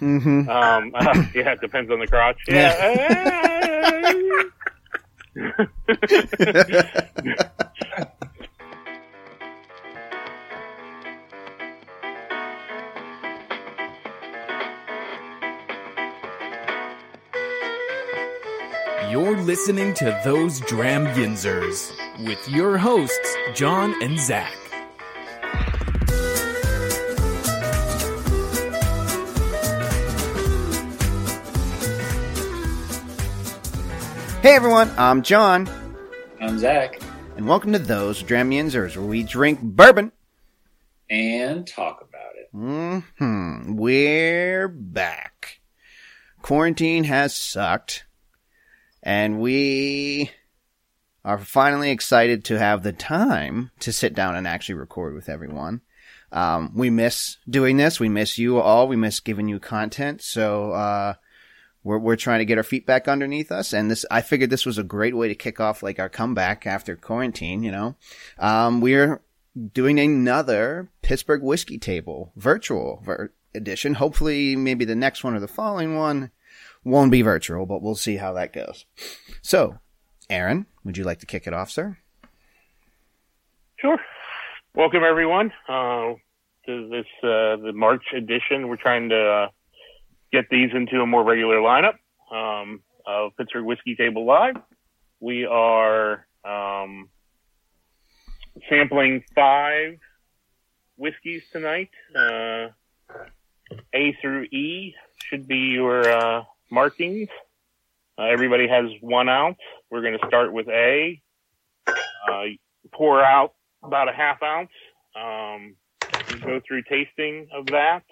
Mm-hmm. Um, yeah, it depends on the crotch. Yeah. You're listening to Those Dram Yinzers with your hosts, John and Zach. Hey everyone, I'm John, I'm Zach. and welcome to Those Dram Yinzers, where we drink bourbon. And talk about it. hmm We're back. Quarantine has sucked, and we are finally excited to have the time to sit down and actually record with everyone. Um, we miss doing this. We miss you all. We miss giving you content. So, uh, we're, we're trying to get our feet back underneath us. And this, I figured this was a great way to kick off like our comeback after quarantine, you know. Um, we're doing another Pittsburgh whiskey table virtual ver- edition. Hopefully, maybe the next one or the following one won't be virtual, but we'll see how that goes. So, Aaron, would you like to kick it off, sir? Sure. Welcome everyone uh, to this uh, the March edition. We're trying to uh, get these into a more regular lineup um, of Pittsburgh Whiskey Table Live. We are um, sampling five whiskeys tonight. Uh, a through E should be your uh, markings. Uh, everybody has one ounce. We're going to start with A. Uh, pour out about a half ounce. Um, go through tasting of that.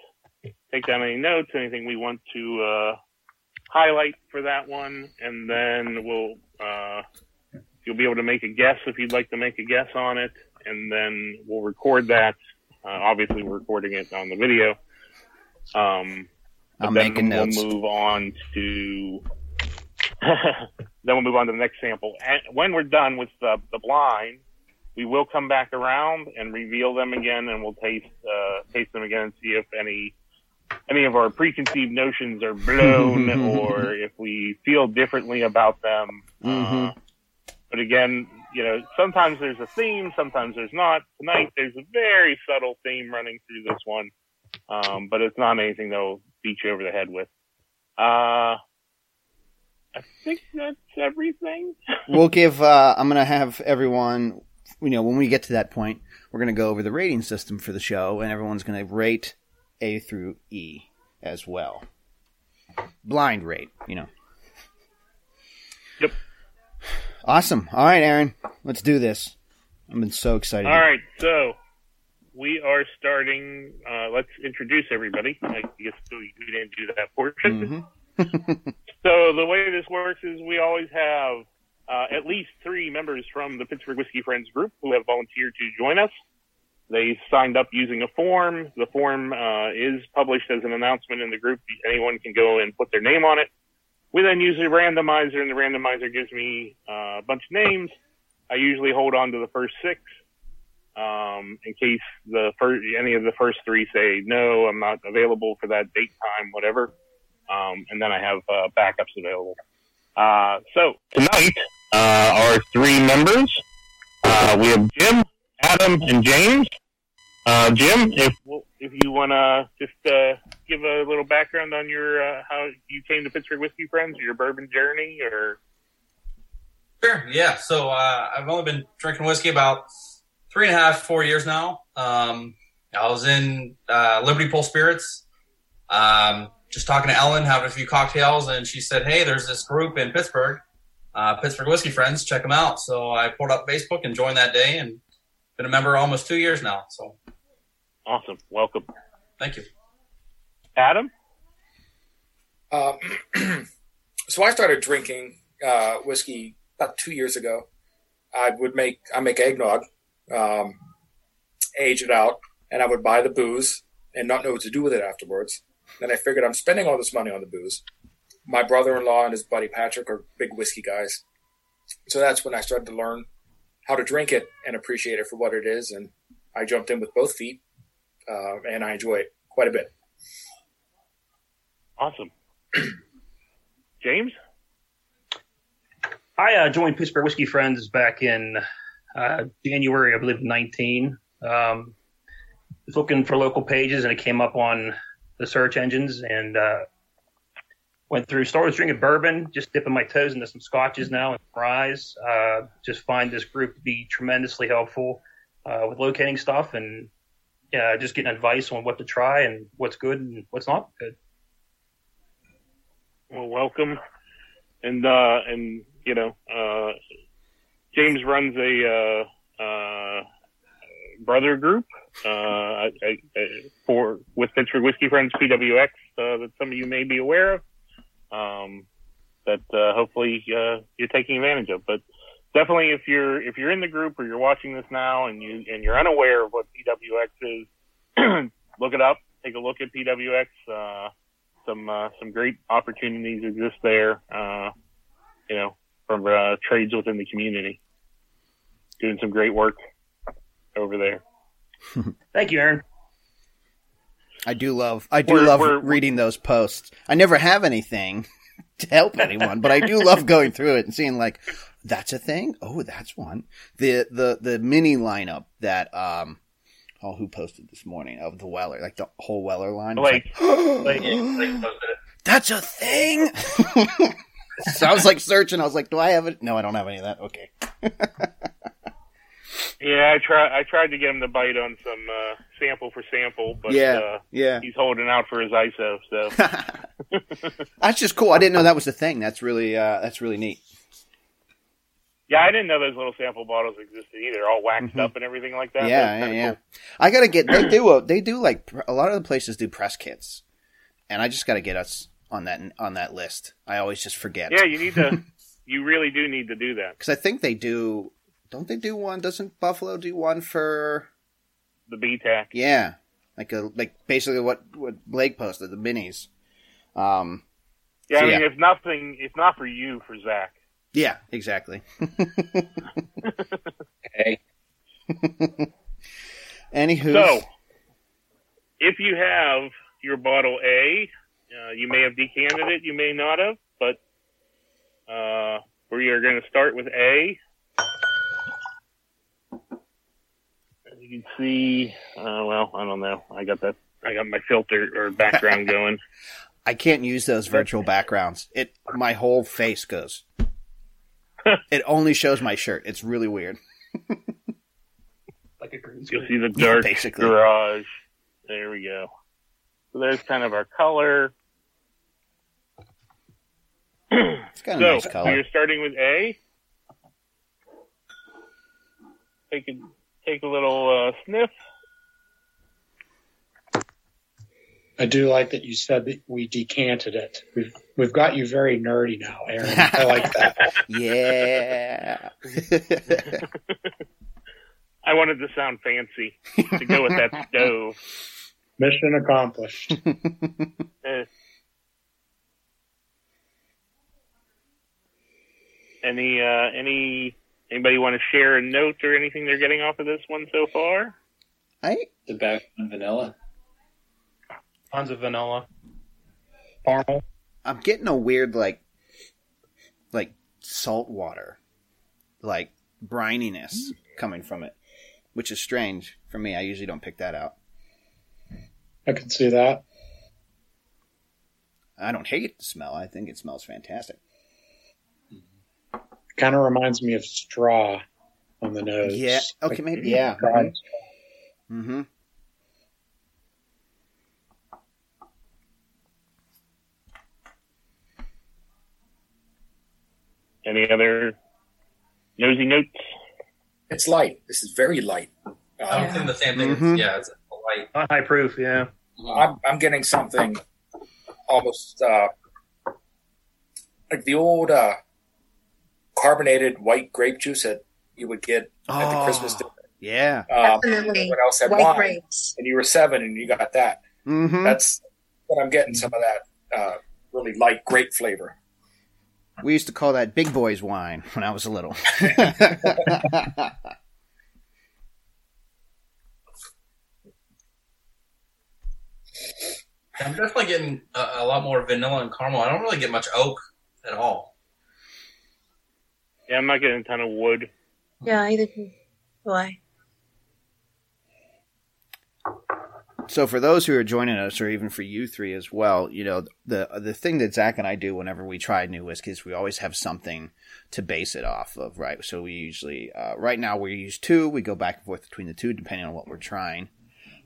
Take down any notes, anything we want to uh, highlight for that one, and then we'll uh, you'll be able to make a guess if you'd like to make a guess on it, and then we'll record that. Uh, obviously, we're recording it on the video. Um, I'm then making we'll notes. move on to then we'll move on to the next sample. And when we're done with the, the blind, we will come back around and reveal them again, and we'll taste uh, taste them again and see if any any of our preconceived notions are blown or if we feel differently about them. Uh, Mhm. but again, you know, sometimes there's a theme, sometimes there's not. Tonight, there's a very subtle theme running through this one, um, but it's not anything that'll beat you over the head with. Uh, I think that's everything. we'll give uh i'm gonna have everyone you know when we get to that point we're gonna go over the rating system for the show and everyone's gonna rate a through e as well blind rate you know Yep. awesome all right aaron let's do this i've been so excited All right, so we are starting. Uh, let's introduce everybody. I guess we didn't do that portion. Mhm. So the way this works is we always have uh, at least three members from the Pittsburgh Whiskey Friends group who have volunteered to join us. They signed up using a form. The form uh, is published as an announcement in the group. Anyone can go and put their name on it. We then use a randomizer, and the randomizer gives me uh, a bunch of names. I usually hold on to the first six um, in case the first, any of the first three say no, I'm not available for that date, time, whatever. Um, and then I have uh, backups available. Uh, so tonight, uh, our three members, uh, we have Jim, Adam, and James. Uh, Jim, if if you want to just uh, give a little background on your uh, how you came to Pittsburgh Whiskey Friends, or your bourbon journey, or Sure. Yeah. So uh, I've only been drinking whiskey about three and a half, four years now. Um, I was in uh, Liberty Pole Spirits, um, just talking to Ellen, having a few cocktails, and she said, "Hey, there's this group in Pittsburgh, uh, Pittsburgh Whiskey Friends. Check them out." So I pulled up Facebook and joined that day, and been a member almost two years now. So awesome, welcome, thank you. Adam. Um, so I started drinking uh, whiskey about two years ago. I would make I make eggnog, um, age it out, and I would buy the booze and not know what to do with it afterwards. Then I figured I'm spending all this money on the booze. My brother-in-law and his buddy Patrick are big whiskey guys, so that's when I started to learn how to drink it and appreciate it for what it is. And I jumped in with both feet, uh, and I enjoy it quite a bit. Awesome. James? I uh, joined Pittsburgh Whiskey Friends back in uh, January, I believe, 19. Um, was looking for local pages, and it came up on the search engines, and uh, went through. Started drinking bourbon, just dipping my toes into some scotches now and rye. Uh, just find this group to be tremendously helpful uh, with locating stuff and yeah, just getting advice on what to try and what's good and what's not good. Well, welcome. And, uh, and, you know, uh, James runs a, uh, uh, brother group, uh, I, I, for, with Pittsburgh Whiskey Friends, PWX, uh, that some of you may be aware of, um, that, uh, hopefully, uh, you're taking advantage of. But definitely if you're, if you're in the group or you're watching this now and you, and you're unaware of what PWX is, look it up, take a look at PWX, uh, some uh, some great opportunities exist there. Uh, you know, from uh, trades within the community, doing some great work over there. Thank you, Aaron. I do love I do We're- love we're- reading those posts. I never have anything to help anyone, but I do love going through it and seeing like that's a thing. Oh, that's one. The the the mini lineup that um oh who posted this morning of the Weller like the whole Weller line. Like, that's a thing. so I was like searching. I was like, do I have it? No, I don't have any of that. Okay. yeah, I try I tried to get him to bite on some uh, sample for sample, but Yeah. uh, Yeah. he's holding out for his ISO. So That's just cool. I didn't know that was the thing. That's really uh that's really neat. Yeah, I didn't know those little sample bottles existed either, all waxed up and everything like that. Mm-hmm. Yeah, yeah, yeah. cool. I gotta get. They do. A, they do like a lot of the places do press kits, and I just gotta get us on that on that list. I always just forget. Yeah, you need to. you really do need to do that. because I think they do. Don't they do one? Doesn't Buffalo do one for? The BTAC. Yeah, like a like basically what what Blake posted the minis. Um. Yeah, So, I mean, yeah. if nothing, if not for you, for Zach. Yeah. Exactly. Hey, Anywho. So, if you have your bottle A, uh, you may have decanted it, you may not have, but uh, we are going to start with A. As you can see, uh, well, I don't know. I got that. I got my filter or background going. I can't use those virtual backgrounds. It my whole face goes. It only shows my shirt. It's really weird. like a green You'll see the dark basically. garage. There we go. So there's kind of our color. It's got a so nice color. you're starting with A. Take a take a little uh, sniff. I do like that you said that we decanted it. We've we've got you very nerdy now, Aaron. I like that. Yeah. I wanted to sound fancy to go with that stove. Mission accomplished. Eh. Any uh, any anybody want to share a note or anything they're getting off of this one so far? I the background vanilla. Tons of vanilla. Caramel. I'm getting a weird like like salt water. Like brininess coming from it. Which is strange for me. I usually don't pick that out. I can see that. I don't hate the smell. I think it smells fantastic. Kind of reminds me of straw on the nose. Yeah. Okay, Like maybe yeah. Mm-hmm. Any other nosy notes? It's light. This is very light. I'm Uh, thinking the same thing. Mhm. Yeah, it's light. Not high proof, yeah. I'm, I'm getting something almost uh, like the old uh, carbonated white grape juice that you would get at the Christmas dinner. Yeah. Um, Definitely. when else had White wine, grapes. and you were seven and you got that. Mm-hmm. That's what I'm getting. Some of that uh, really light grape flavor. We used to call that big boys wine when I was a little. I'm definitely getting a, a lot more vanilla and caramel. I don't really get much oak at all. Yeah, I'm not getting a ton of wood. Yeah, either. Why? So for those who are joining us, or even for you three as well, you know the the thing that Zach and I do whenever we try new whiskeys, we always have something to base it off of, right? So we usually, uh, right now, we use two. We go back and forth between the two depending on what we're trying.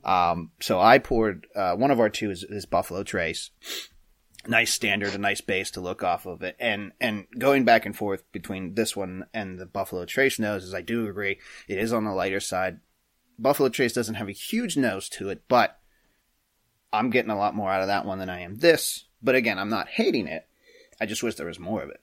Um, so I poured uh, one of our two is, is Buffalo Trace, nice standard, a nice base to look off of it, and and going back and forth between this one and the Buffalo Trace nose, as I do agree, it is on the lighter side. Buffalo Trace doesn't have a huge nose to it, but I'm getting a lot more out of that one than I am this. But again, I'm not hating it. I just wish there was more of it.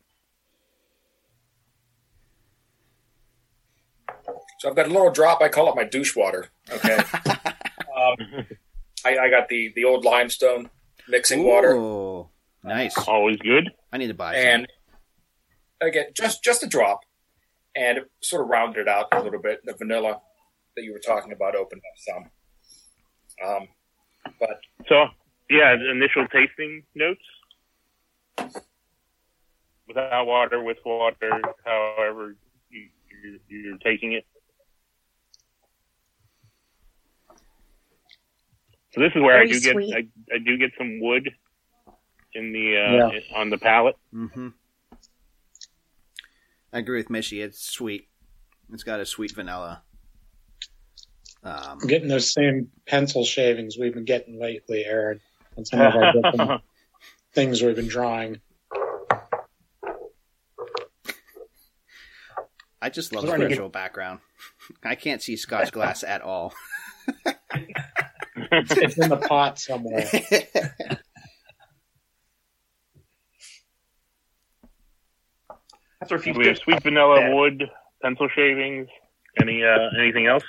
So I've got a little drop. I call it my douche water. Okay. um, I, I got the the old limestone mixing water, nice. Always good. I need to buy some. and again, just just a drop, and sort of rounded it out a little bit. The vanilla that you were talking about opened up some. Um, but So, yeah, the initial tasting notes. Without water, with water, however you, you're, you're taking it. So this is where I Very do get. I, I do get some wood in the uh, on the palate. Mm-hmm. I agree with Mishy. It's sweet. It's got a sweet vanilla. Um, I'm getting those same pencil shavings we've been getting lately, Aaron, and some of our different things we've been drawing. I just love the to spiritual background. I can't see Scotch glass at all. It's, it's in the pot somewhere. After a few we have sweet vanilla, Yeah. wood, pencil shavings. Any uh, anything else?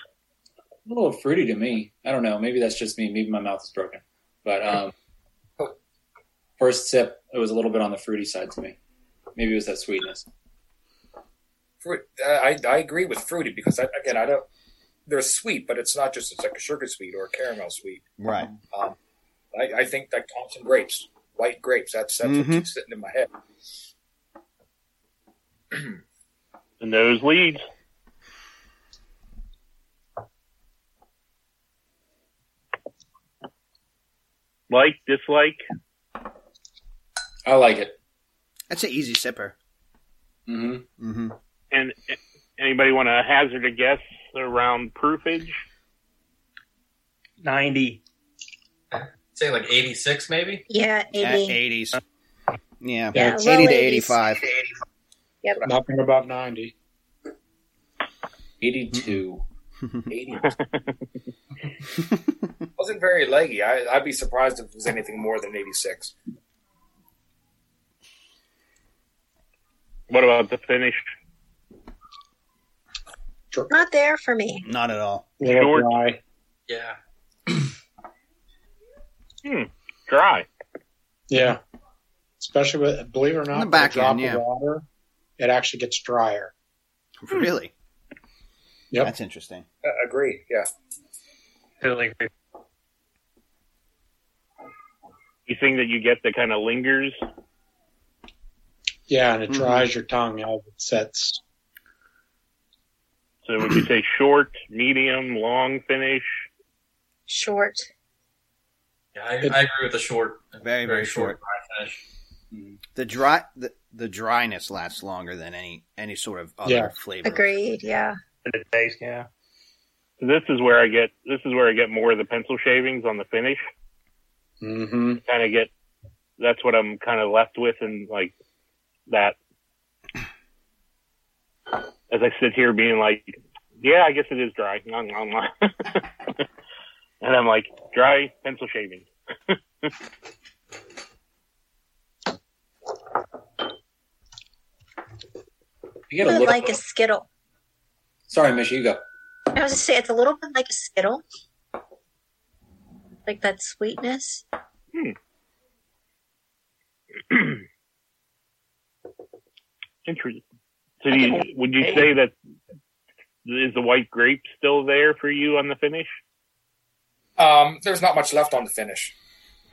A little fruity to me. I don't know. Maybe that's just me. Maybe my mouth is broken. But um, first sip, it was a little bit on the fruity side to me. Maybe it was that sweetness. fruit, uh, I I agree with fruity because I, again I don't. They're sweet, but it's not just it's like a sugar sweet or a caramel sweet. right. I, I think like Thompson grapes, white grapes. That's that's Mhm. what sitting in my head. The nose leads. Like, dislike. I like it. That's an easy sipper. hmm Mm-hmm. And anybody want to hazard a guess around proofage? 90. Say like 86 maybe? Yeah, At eighty. eighties. Yeah. Yeah, eighty low to 80s. eighty-five. Yep. Nothing above 90. 82. Eighty. wasn't very leggy. I, I'd be surprised if it was anything more than eighty six. What about the finish? Not there for me. Not at all. A little Short. dry. Yeah. Hmm, dry. Yeah. Especially with, believe it or not, the with back a drop end, yeah. of water, it actually gets drier. Really? Yep. That's interesting. Uh, agree. Yeah. Totally agree. You think that you get that kind of lingers? Yeah, and it Mhm. dries your tongue as it sets. So would you say short, medium, long finish? Short. Yeah, I, I agree with the short. Very, very short. dry finish. The dry the, the dryness lasts longer than any any sort of other Yeah. flavor. Agreed. Yeah. And the taste, yeah. This is where I get this is where I get more of the pencil shavings on the finish. Mm-hmm. Kind of get that's what I'm kind of left with, and like that. As I sit here being like, yeah, I guess it is dry. And I'm like, dry pencil shavings. You get a Bit little. like a Skittle. Sorry, Mish, you go. I was to say it's a little bit like a Skittle. Like that sweetness. Hmm. Interesting. So you, would you say that is the white grape still there for you on the finish? Um, there's not much left on the finish.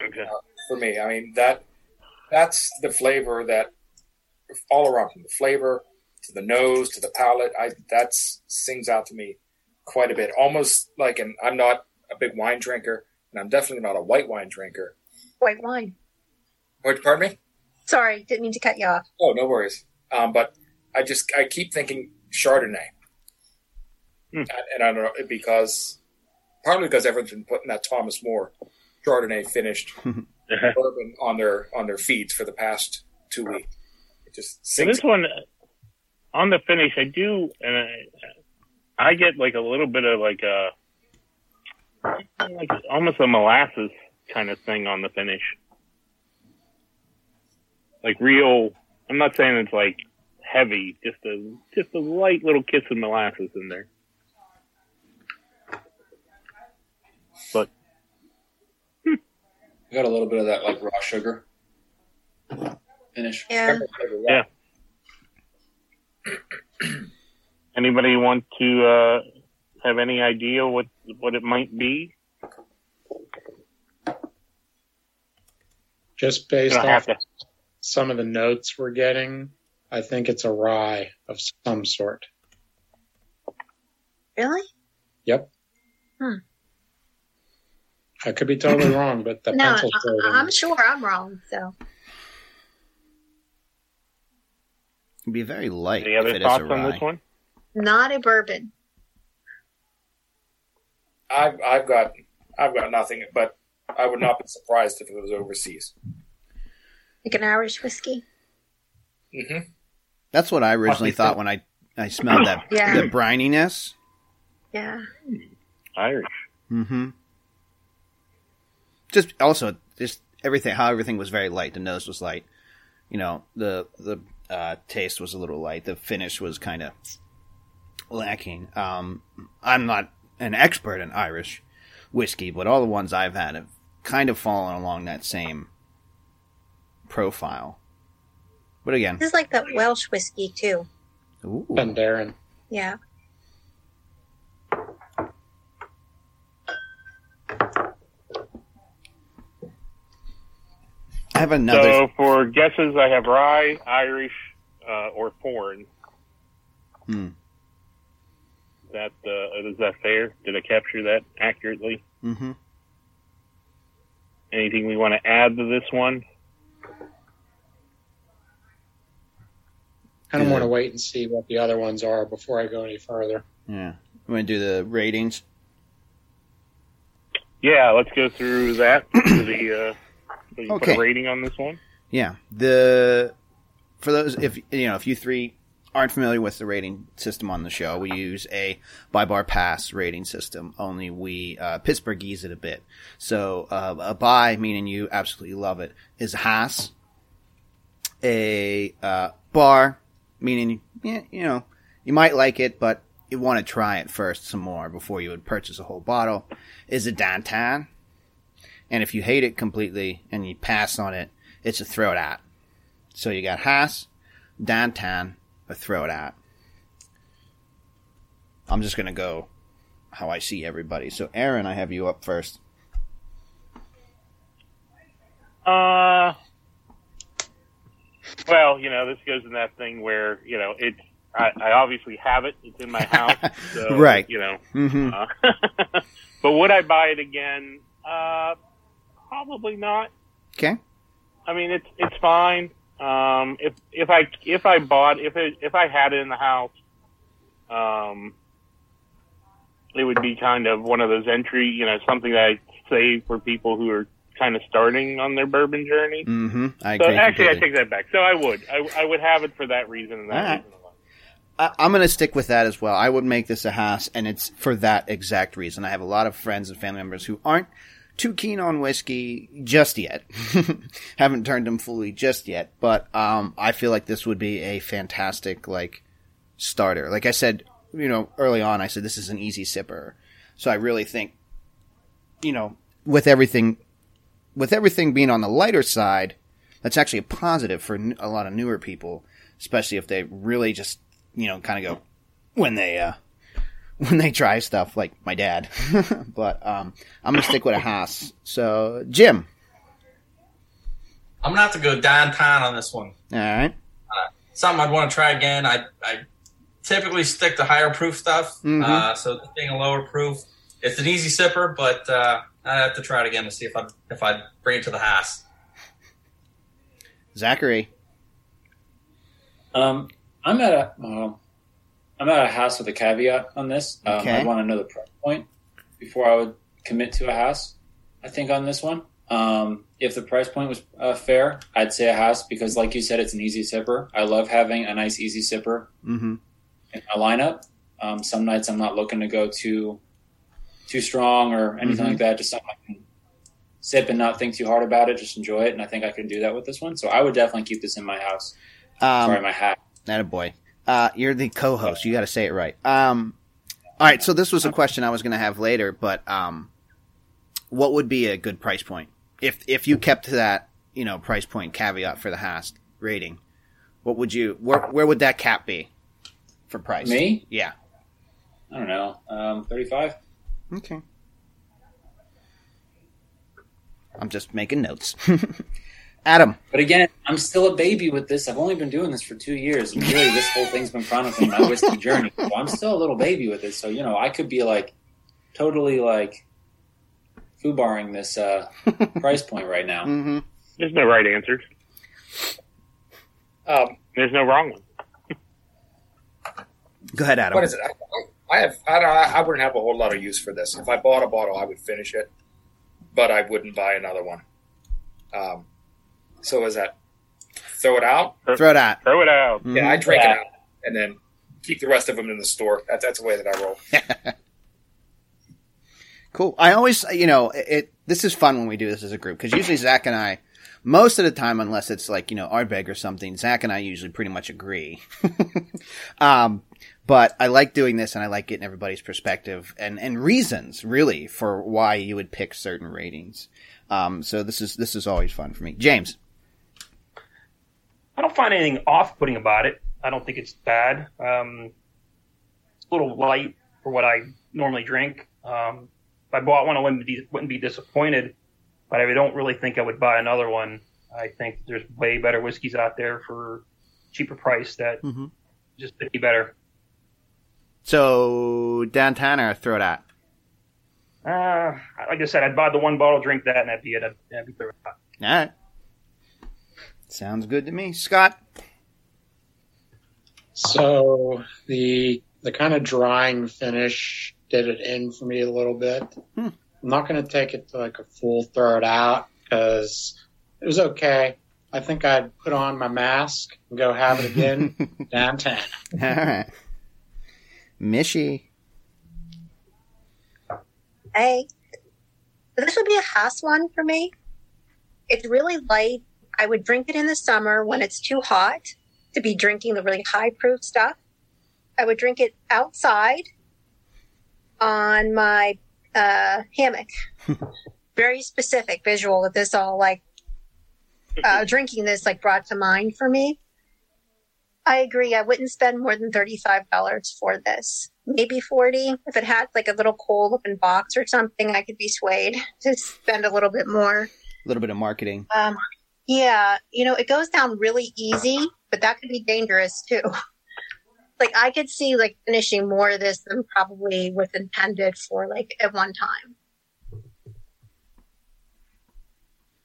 Okay. for me. I mean that that's the flavor that all around from the flavor to the nose to the palate. I that sings out to me quite a bit. Almost like an I'm not a big wine drinker, and I'm definitely not a white wine drinker. White wine. What? Pardon me? Sorry, didn't mean to cut you off. Oh, no worries. Um, but I just I keep thinking Chardonnay, Hmm. and, and I don't know because partly because everyone's been putting that Thomas Moore Chardonnay finished bourbon on their on their feeds for the past two weeks. It just So sinks. this one on the finish, I do, and I, I get like a little bit of like a like almost a molasses kind of thing on the finish, like real. I'm not saying it's like heavy, just a just a light little kiss of molasses in there. But hmm. I got a little bit of that like raw sugar finish. Yeah. Yeah. anybody want to uh, have any idea what what it might be? Just based off to. some of the notes we're getting, I think it's a rye of some sort. Really? Yep. Hmm. I could be totally wrong, but the no, pencil I, I'm sure I'm wrong. So It'd be very light Any if other it is a thoughts on this one? not a bourbon. I've I've got I've got nothing, but I would not be surprised if it was overseas. Like an Irish whiskey. Mm-hmm. That's what I originally Possibly thought so. when I I smelled that Yeah. the brininess. Yeah. Irish. Mm-hmm. Just also just everything how everything was very light. The nose was light. You know, the the uh, taste was a little light. The finish was kind of lacking. Um, I'm not an expert in Irish whiskey, but all the ones I've had have kind of fallen along that same profile. But again, This is like that Welsh whiskey too. ooh, Penderyn. Yeah. I have another. So for guesses, I have rye, Irish, uh, or foreign. Hmm. Is that uh, is that fair? Did I capture that accurately? hmm Anything we want to add to this one? Kind of Yeah. want to wait and see what the other ones are before I go any further. Yeah. I'm gonna do the ratings. Yeah, let's go through that. the uh, so you put Okay. a rating on this one. Yeah. The for those if you know if you three aren't familiar with the rating system on the show, we use a by bar pass rating system. Only we uh, Pittsburghese it a bit. So uh, a buy meaning you absolutely love it is a has. A uh, bar meaning yeah, you know you might like it, but you want to try it first some more before you would purchase a whole bottle. Is a Dantan. And if you hate it completely and you pass on it, it's a throw it at. So you got Haas, Dantan, a throw it at. I'm just gonna go how I see everybody. So Aaron, I have you up first. Uh, well, you know, this goes in that thing where you know it's. I, I obviously have it. It's in my house, so, Right. You know, Mm-hmm. uh, but would I buy it again? Uh, probably not. Okay. I mean, it's it's fine. Um, if if I if I bought if it if I had it in the house, um, it would be kind of one of those entry, you know, something that I save for people who are kind of starting on their bourbon journey. Mm-hmm. I So agree. actually, I take that back. So I would, I, I would have it for that reason and that All right. reason alone. I, I'm going to stick with that as well. I would make this a Haas, and it's for that exact reason. I have a lot of friends and family members who aren't too keen on whiskey just yet. Haven't turned them fully just yet, but um, I feel like this would be a fantastic like starter. Like I said, you know, early on, I said this is an easy sipper. So I really think, you know, with everything, with everything being on the lighter side, that's actually a positive for a lot of newer people, especially if they really just, you know, kind of go when they, uh, when they try stuff like my dad. but, um, I'm gonna stick with a Haas. So, Jim, I'm gonna have to go downtown on this one. All right. Something I'd want to try again. I I typically stick to higher proof stuff. Mhm. Uh, so this being a lower proof, it's an easy sipper, but uh, I have to try it again to see if I if I bring it to the house. Zachary. Um, I'm at a um, I'm at a house with a caveat on this. Um, Okay. I want to know the price point before I would commit to a house. I think on this one, um, if the price point was uh, fair, I'd say a house because, like you said, it's an easy sipper. I love having a nice easy sipper Mm-hmm. in my lineup. Um, some nights I'm not looking to go too too strong or anything Mhm. like that. Just something I can sip and not think too hard about it. Just enjoy it, and I think I can do that with this one. So I would definitely keep this in my house. Sorry, Um, my hat. that a boy. Uh, you're the co-host. You got to say it right. Um, all right. So this was a question I was going to have later, but um, what would be a good price point if if you kept that you know price point caveat for the Hast rating? What would you where where would that cap be for price? Me? Yeah. I don't know, um, 35. Okay. I'm just making notes. Adam. But again, I'm still a baby with this. I've only been doing this for two years. And really, this whole thing's been chronicling my whiskey journey. So I'm still a little baby with it. So, you know, I could be like totally like foobarring this uh, price point right now. Mm-hmm. There's no right answers. Um, There's no wrong one. Go ahead, Adam. what is it? I, I have. I don't. I wouldn't have a whole lot of use for this. If I bought a bottle, I would finish it, but I wouldn't buy another one. Um, so is that throw it out? Throw it out. Throw it out. Yeah, I Mhm. drink Yeah. it out and then keep the rest of them in the store. That, that's the way that I roll. Cool. I always, you know, it, it this is fun when we do this as a group because usually Zach and I, most of the time, unless it's like you know Ardbeg or something, Zach and I usually pretty much agree. um, but I like doing this and I like getting everybody's perspective and and reasons really for why you would pick certain ratings. Um, so this is this is always fun for me. James. I don't find anything off-putting about it. I don't think it's bad. Um, it's a little light for what I normally drink. Um, if I bought one, I wouldn't be, wouldn't be disappointed, but I don't really think I would buy another one. I think there's way better whiskeys out there for cheaper price that Mhm. just fit me better. So Dan Tanner, throw it out. Uh, like I said, I'd buy the one bottle, drink that, and that'd be it. I'd, that'd be clear. All right. Sounds good to me, Scott. So the the kind of drying finish did it in for me a little bit. Hmm. I'm not going to take it to like a full throw it out because it was okay. I think I'd put on my mask and go have it again downtown. All right. Mishy. Hey, this would be a Haas one for me. It's really light. I would drink it in the summer when it's too hot to be drinking the really high proof stuff. I would drink it outside on my uh, hammock. Very specific visual that this all like uh, drinking this like brought to mind for me. I agree. I wouldn't spend more than thirty-five dollars for this. Maybe forty. If it had like a little cool looking box or something, I could be swayed to spend a little bit more. A little bit of marketing. Um, yeah, you know, it goes down really easy, but that could be dangerous too. like I could see like finishing more of this than probably was intended for like at one time.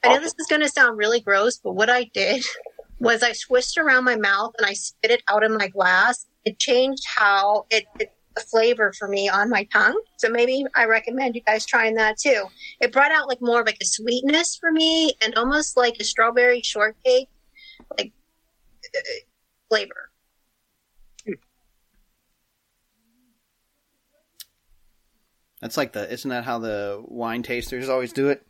I know this is going to sound really gross, but what I did was I swished around my mouth and I spit it out in my glass. It changed how it, it the flavor for me on my tongue. So maybe I recommend you guys trying that too. It brought out like more of like a sweetness for me and almost like a strawberry shortcake like uh, flavor. That's like the isn't that how the wine tasters always do it?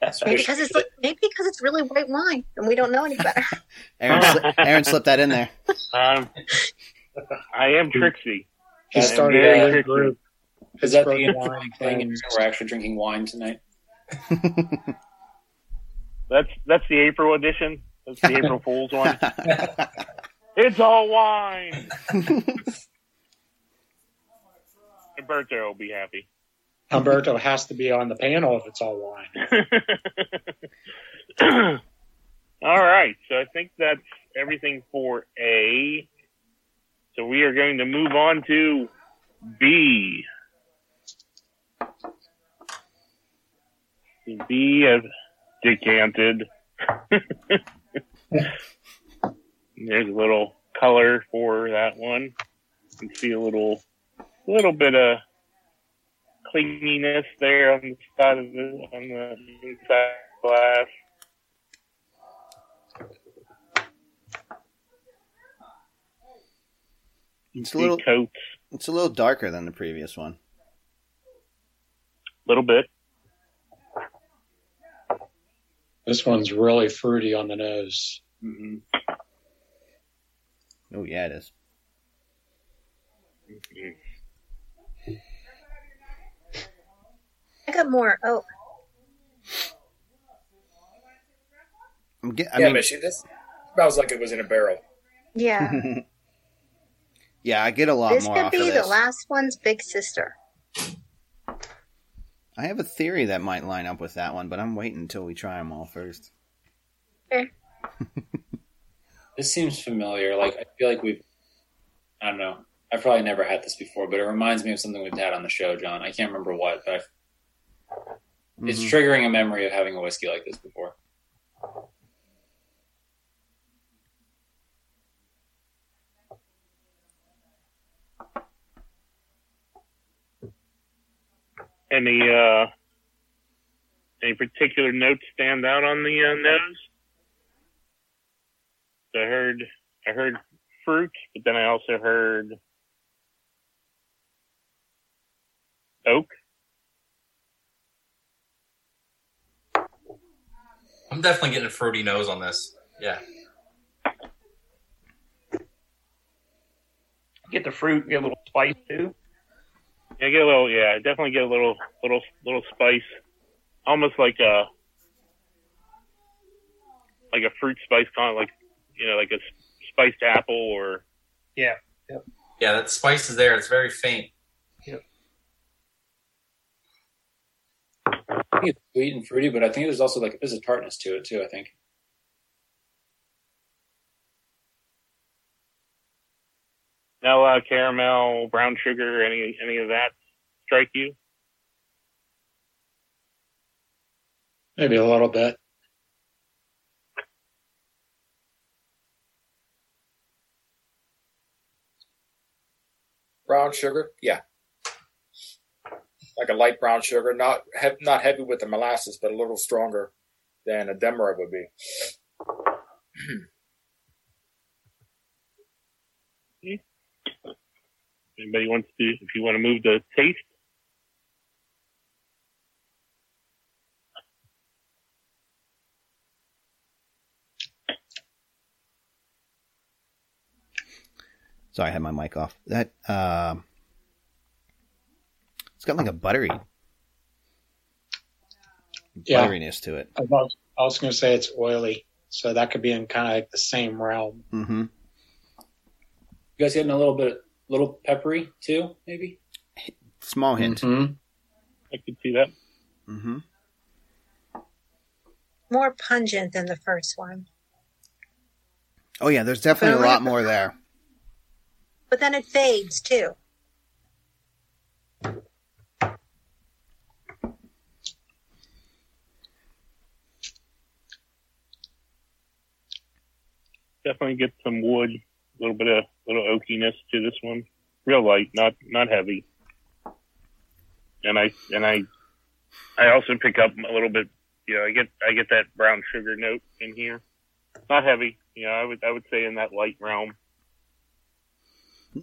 That's Maybe because it's like, maybe because it's really white wine and we don't know any better. Aaron, sli- Aaron slipped that in there. Um, I am Trixie. He I'm started a new group. Is that the Pittsburgh wine thing? and. We're actually drinking wine tonight. That's that's the April edition. That's the April Fool's one. It's all wine. Roberto will be happy. Humberto has to be on the panel if it's all wine. All right, so I think that's everything for A. So we are going to move on to B. B has decanted. There's a little color for that one. You can see a little, little bit of clinginess there on the side of the on the inside glass. It's a little. coats It's a little darker than the previous one. a little bit. This one's really fruity on the nose. Mm-hmm. Oh yeah, it is. I got more oak. I'm get, I yeah, mean, Mishy, this smells like it was in a barrel. Yeah. yeah, I get a lot this more could off be the last one's big sister. I have a theory that might line up with that one, but I'm waiting until we try them all first. This seems familiar. Like I feel like we've. I don't know. I've probably never had this before, but it reminds me of something we've had on the show, John. I can't remember what, but I've, it's Mhm. triggering a memory of having a whiskey like this before. Any uh, any particular notes stand out on the uh, nose? So I heard I heard fruit, but then I also heard oak. I'm definitely getting a fruity nose on this. Yeah. Get the fruit, get a little spice too. Yeah, I get a little. Yeah, I definitely get a little, little, little spice, almost like a, like a fruit spice, kind of like, you know, like a spiced apple or. Yeah. Yeah, that spice is there. It's very faint. I think it's sweet and fruity, but I think there's also like there's a tartness to it too. I think. No uh, caramel, brown sugar, any any of that strike you? Maybe a little bit. Brown sugar, yeah, like a light brown sugar, not he- not heavy with the molasses, but a little stronger than a Demerara would be. Anybody wants to? If you want to move the taste, Sorry, I had my mic off. That um, it's got like a buttery Yeah. butteriness to it. I was, I was going to say it's oily, so that could be in kind of like the same realm. Mm-hmm. You guys getting a little bit, little peppery too, maybe. Small hint. Mhm. I could see that. Mm-hmm. More pungent than the first one. Oh yeah, there's definitely a But I lot more there. But then it fades too. Definitely get some wood, a little bit of little oakiness to this one. Real light, not not heavy. And I and I I also pick up a little bit. You know, I get I get that brown sugar note in here. Not heavy. You know, I would I would say in that light realm.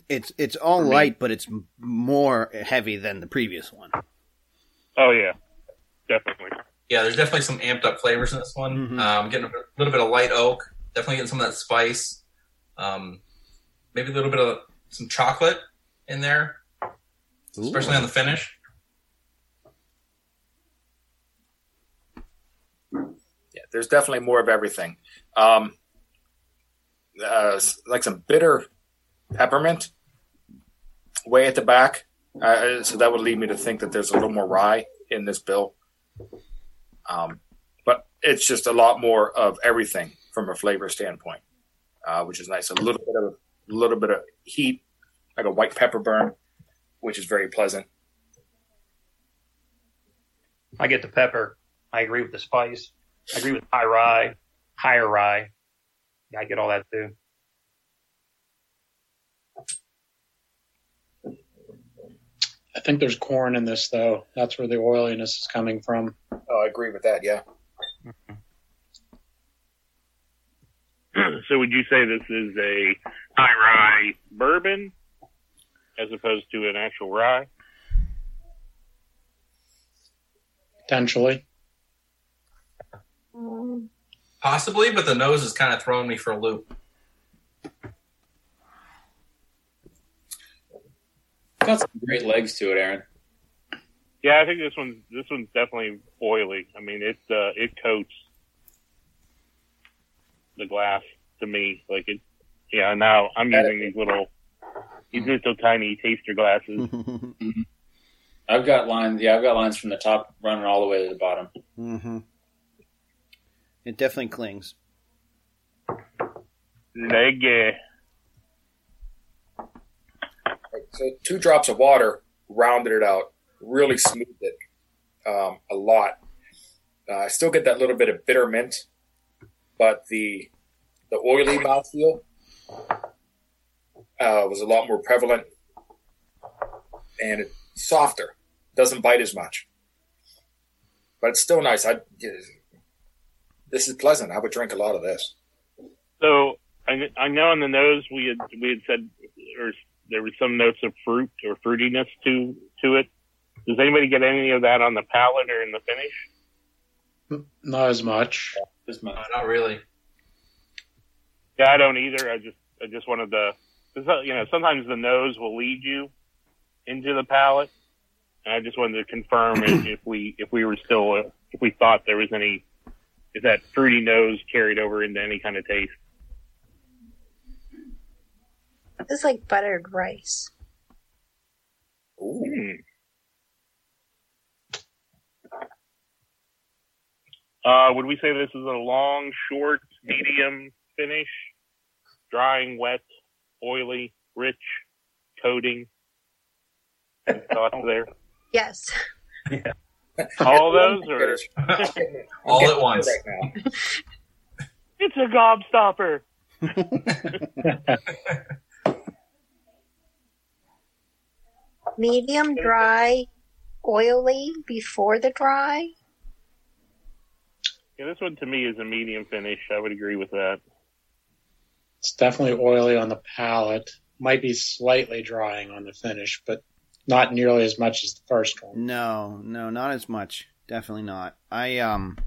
It's it's all light, but it's more heavy than the previous one. Oh yeah, definitely. Yeah, there's definitely some amped up flavors in this one. Mhm. Um, getting a little bit of light oak. Definitely getting some of that spice. Um, maybe a little bit of some chocolate in there, especially on the finish. Yeah, there's definitely more of everything. Um, uh, like some bitter peppermint way at the back. Uh, so that would lead me to think that there's a little more rye in this bill. Um, but it's just a lot more of everything from a flavor standpoint, uh, which is nice. A little bit of a little bit of heat, like a white pepper burn, which is very pleasant. I get the pepper. I agree with the spice. I agree with high rye, higher rye. Yeah, I get all that too. I think there's corn in this though. That's where the oiliness is coming from. Oh, I agree with that. Yeah. Mm-hmm. so would you say this is a high rye bourbon as opposed to an actual rye? Potentially. Possibly, but the nose is kind of throwing me for a loop. Got some great legs to it, Aaron. Yeah, I think this one's this one's definitely oily. I mean, it uh, it coats the glass to me like it. Yeah, now I'm using these little these little tiny taster glasses. I've got lines. Yeah, I've got lines from the top running all the way to the bottom. hmm It definitely clings. Leg. So two drops of water rounded it out, really smoothed it um, a lot. Uh, I still get that little bit of bitter mint, but the the oily mouthfeel uh, was a lot more prevalent and it's softer. Doesn't bite as much, but it's still nice. I this is pleasant. I would drink a lot of this. So I, I know on the nose we had we had said or there was some notes of fruit or fruitiness to to it. Does anybody get any of that on the palate or in the finish? Not as much. This No, much. not really. Yeah, I don't either. I just I just wanted to, 'cause, uh, you know, sometimes the nose will lead you into the palate, and I just wanted to confirm if, if we if we were still uh, if we thought there was any if that fruity nose carried over into any kind of taste. This is like buttered rice. Ooh. Hmm. Uh, would we say this is a long, short, medium finish? Drying, wet, oily, rich, coating. Any thoughts there? Yes. Yeah. All those, or All at once. It's a gobstopper. Medium dry, oily before the dry. Yeah, this one to me is a medium finish. I would agree with that. It's definitely oily on the palate. Might be slightly drying on the finish, but not nearly as much as the first one. No, no, not as much. Definitely not. I um,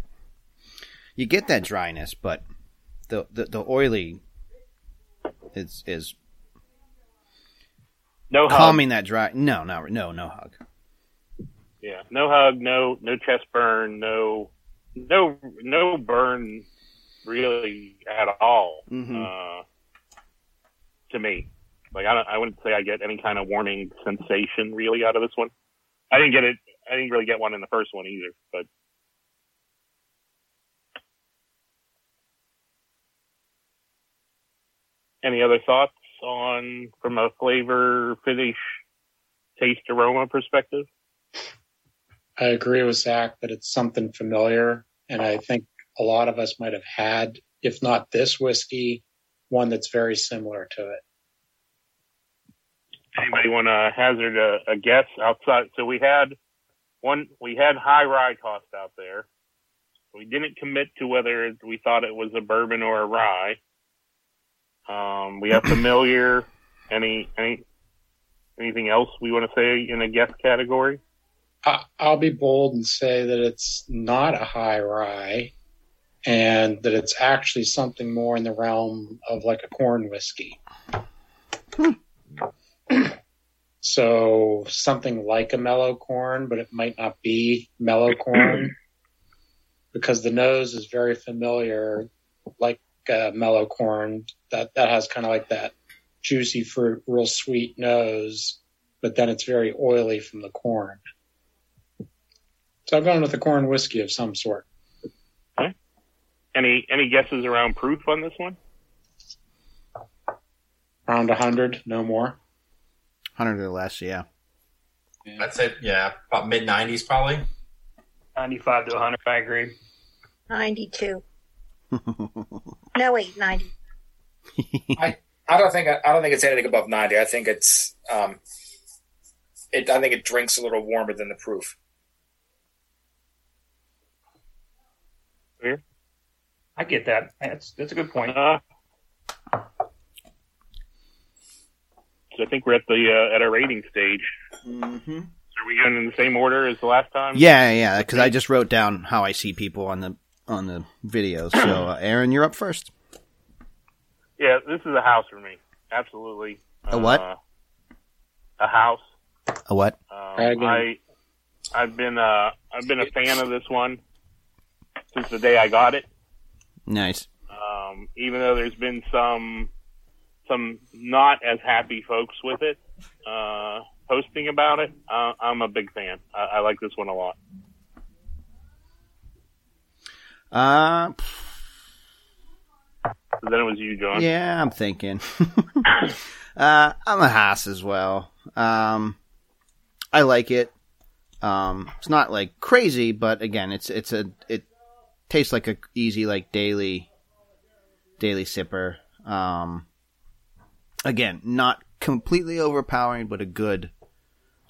you get that dryness, but the the, the oily is is No hug. calming that dry. No, no, no, no hug. Yeah, no hug, no no chest burn, no no no burn really at all. Mhm. Uh, to me, like I don't, I wouldn't say I get any kind of warning sensation really out of this one. I didn't get it. I didn't really get one in the first one either. But any other thoughts on from a flavor, finish, taste, aroma perspective? I agree with Zach that it's something familiar, and I think a lot of us might have had, if not this whiskey, one that's very similar to it. Anybody want to hazard a, a guess outside? So we had one, we had high rye tossed out there. We didn't commit to whether we thought it was a bourbon or a rye. Um, we have familiar. Any, any, anything else we want to say in a guess category? I'll be bold and say that it's not a high rye, and that it's actually something more in the realm of like a corn whiskey. so something like a mellow corn, but it might not be mellow corn because the nose is very familiar, like uh, mellow corn. That that has kind of like that juicy fruit, real sweet nose, but then it's very oily from the corn. So I'm going with a corn whiskey of some sort. Any any guesses around proof on this one? Around 100, no more. 100 or less, yeah. I'd say yeah, about mid nineties probably. 95 to 100, I agree. 92. No, wait, 90. I I don't think I don't think it's anything above ninety. I think it's um, it. I think it drinks a little warmer than the proof. I get that. That's that's a good point. Uh, so I think we're at the uh, at our rating stage. mm-hmm. Are we going in the same order as the last time? Yeah, yeah, because I just wrote down how I see people on the on the videos. So, uh, Aaron, you're up first. Yeah, this is a house for me. Absolutely. A what? Uh, a house. A what? Um, I I've been uh I've been a fan of this one since the day I got it. Nice. Um, even though there's been some some not as happy folks with it uh, posting about it, uh, I'm a big fan. I, I like this one a lot. Uh, So then it was you, John. yeah, I'm thinking. uh, I'm a house as well. Um, I like it. Um, it's not like crazy, but again, it's it's a it tastes like a easy like daily daily sipper. Um, again, not completely overpowering, but a good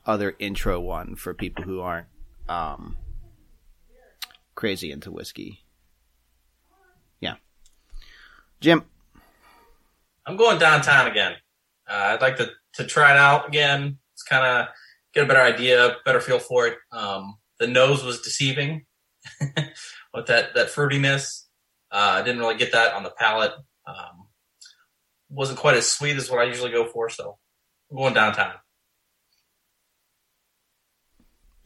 other intro one for people who aren't um crazy into whiskey. Yeah, Jim. I'm going downtown again. Uh, I'd like to, to try it out again. It's kind of get a better idea, better feel for it. Um, the nose was deceiving with that, that fruitiness. Uh, I didn't really get that on the palate. Um, wasn't quite as sweet as what I usually go for. So I'm going downtown.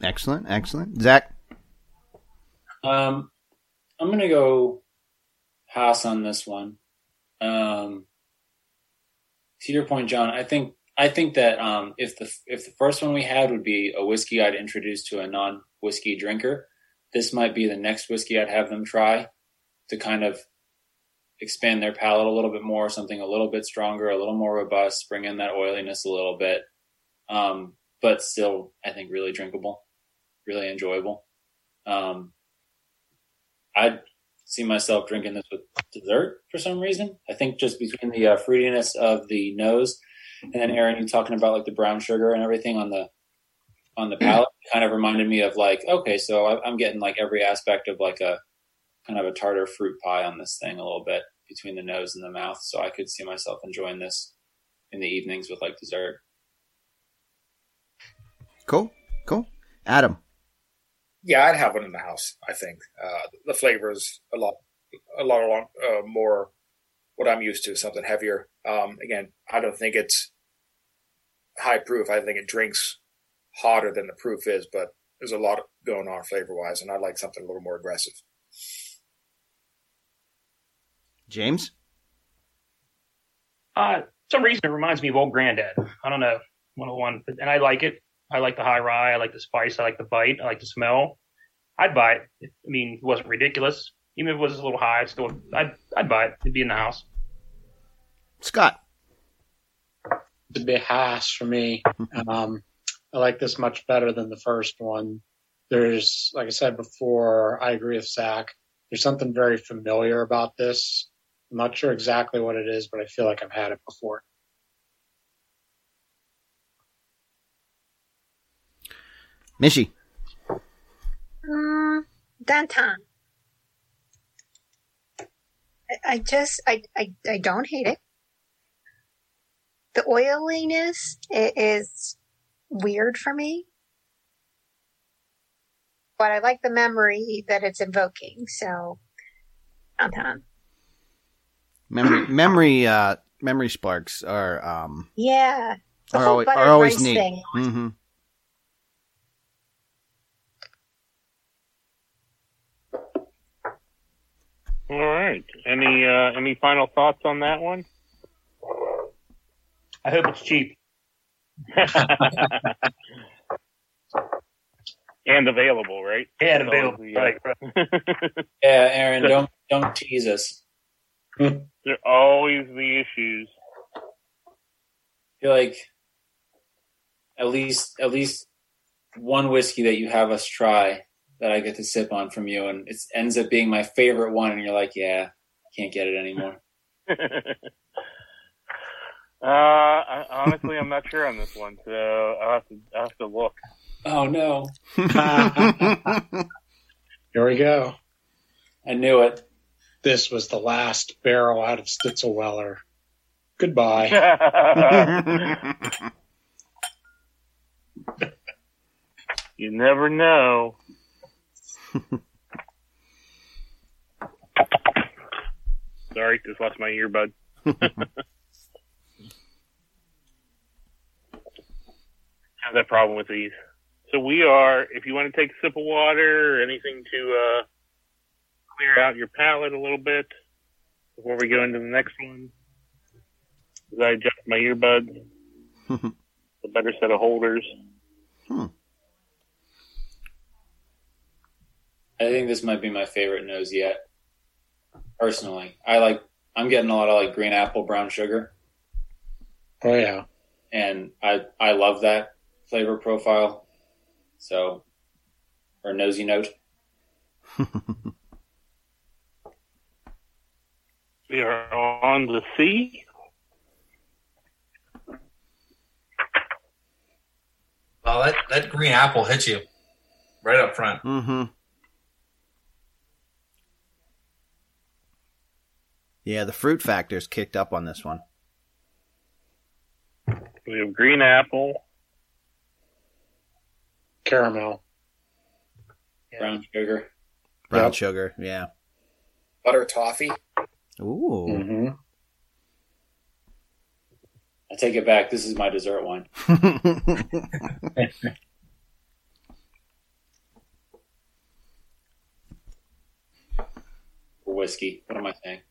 Excellent, excellent. Zach. Um, I'm gonna go pass on this one. Um, to your point, John, I think I think that um, if the if the first one we had would be a whiskey I'd introduce to a non whiskey drinker, this might be the next whiskey I'd have them try to kind of expand their palate a little bit more, something a little bit stronger, a little more robust, bring in that oiliness a little bit, um, but still, I think really drinkable, really enjoyable. Um, I'd see myself drinking this with dessert for some reason. I think just between the uh, fruitiness of the nose and then Aaron, you talking about like the brown sugar and everything on the on the palate kind of reminded me of like okay, so I, I'm getting like every aspect of like a kind of a tartar fruit pie on this thing a little bit between the nose and the mouth. So I could see myself enjoying this in the evenings with like dessert. Cool, cool. Adam. Yeah, I'd have one in the house. I think uh, the flavor is a lot, a lot, a lot uh, more what I'm used to. Something heavier. Um, again, I don't think it's high proof. I think it drinks hotter than the proof is, but there's a lot going on flavor wise, and I like something a little more aggressive. James. Uh, some reason it reminds me of Old Granddad. I don't know, 101, but, and I like it. I like the high rye. I like the spice. I like the bite. I like the smell. I'd buy it. I mean, it wasn't ridiculous. Even if it was a little high, it's still, I'd, I'd buy it. It'd be in the house. Scott. It's a bit house for me. Um, I like this much better than the first one. There's, like I said before, I agree with Zach. There's something very familiar about this. I'm not sure exactly what it is, but I feel like I've had it before. Mishy. Mm, downtown. I, I just, I, I, I don't hate it. The oiliness i- is weird for me. But I like the memory that it's invoking, so downtown. Memory, memory, uh, memory sparks are um Yeah. The are whole always, are always neat. thing. hmm All right. Any uh, any final thoughts on that one? I hope it's cheap. and available, right? And available. always the, uh, Right, right. Yeah, Aaron, don't Don't tease us. There are always the issues. I feel like at least at least one whiskey that you have us try that I get to sip on from you, and it ends up being my favorite one, and you're like, yeah, can't get it anymore. Uh, I, honestly, I'm not sure on this one, so I'll have to, I'll have to look. Oh no, Here we go. I knew it. This was the last barrel out of Stitzel-Weller. Goodbye. you never know. Sorry, just lost my earbud. Have that problem with these. So we are, if you want to take a sip of water or anything to uh, clear out your palate a little bit before we go into the next one, as I adjust my earbuds, a better set of holders. I think this might be my favorite nose yet. Personally, I like. I'm getting a lot of like green apple, brown sugar, Oh yeah. and I I love that flavor profile. So, or nosy note. We are on the sea. Well, that, that green apple hits you right up front. mm-hmm. Yeah, the fruit factor's kicked up on this one. We have green apple. Caramel. Brown sugar. Brown Yep. sugar, yeah. Butter toffee. Ooh. hmm I take it back. This is my dessert wine. Whiskey. What am I saying?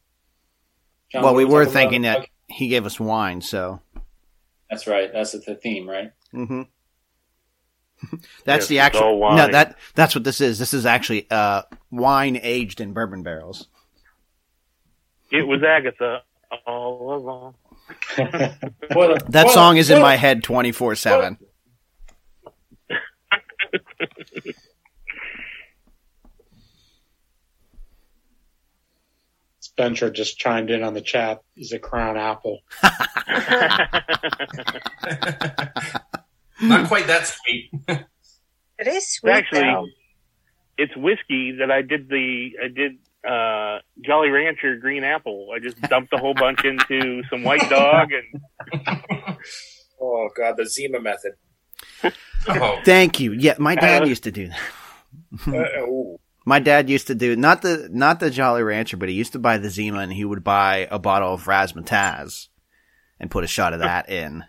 John, well, we we were thinking about? that he gave us wine, so. That's right. That's the theme, right? hmm that's Yes, the actual. all wine. No, that that's what this is. This is actually uh, wine aged in bourbon barrels. It was Agatha all along. That spoiler- song is in my head twenty four seven. Spencer just chimed in on the chat. Is a crown apple. Not quite that sweet. It is sweet Actually, though. it's whiskey that I did the I did uh Jolly Rancher green apple. I just dumped a whole bunch into some white dog and Oh god, the Zima method. Oh, Thank you. Yeah, my dad Uh, used to do that. Uh, ooh. My dad used to do not the not the Jolly Rancher, but he used to buy the Zima, and he would buy a bottle of Razzmatazz and put a shot of that in.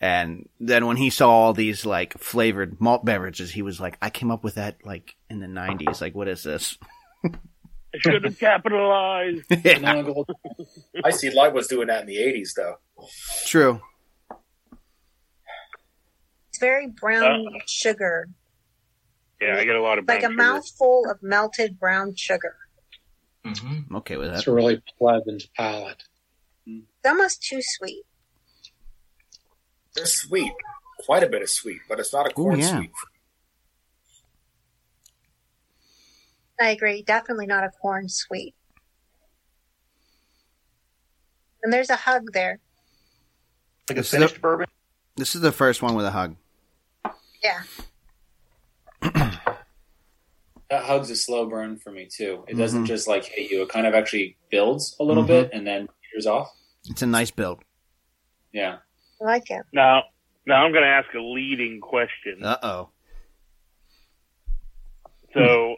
And then when he saw all these like flavored malt beverages, he was like, "I came up with that like in the '90s. Like, what is this?" I should have capitalized. Vanilla gold. I see Light was doing that in the eighties though. True. It's very brown Uh, sugar, Yeah, I get a lot of like a sugar. mouthful of melted brown sugar. hmm I'm okay with that. It's a really pleasant palate. It's almost too sweet. They're sweet, quite a bit of sweet, but it's not a corn yeah. sweet. I agree. Definitely not a corn sweet. And there's a hug there. Like a It's finished bourbon. This is the first one with a hug. Yeah. That hug's a slow burn for me too. It doesn't Mhm. just like hit you. It kind of actually builds a little Mhm. bit and then peters off. It's a nice build. Yeah. I like it. Now, now I'm going to ask a leading question. Uh oh. So,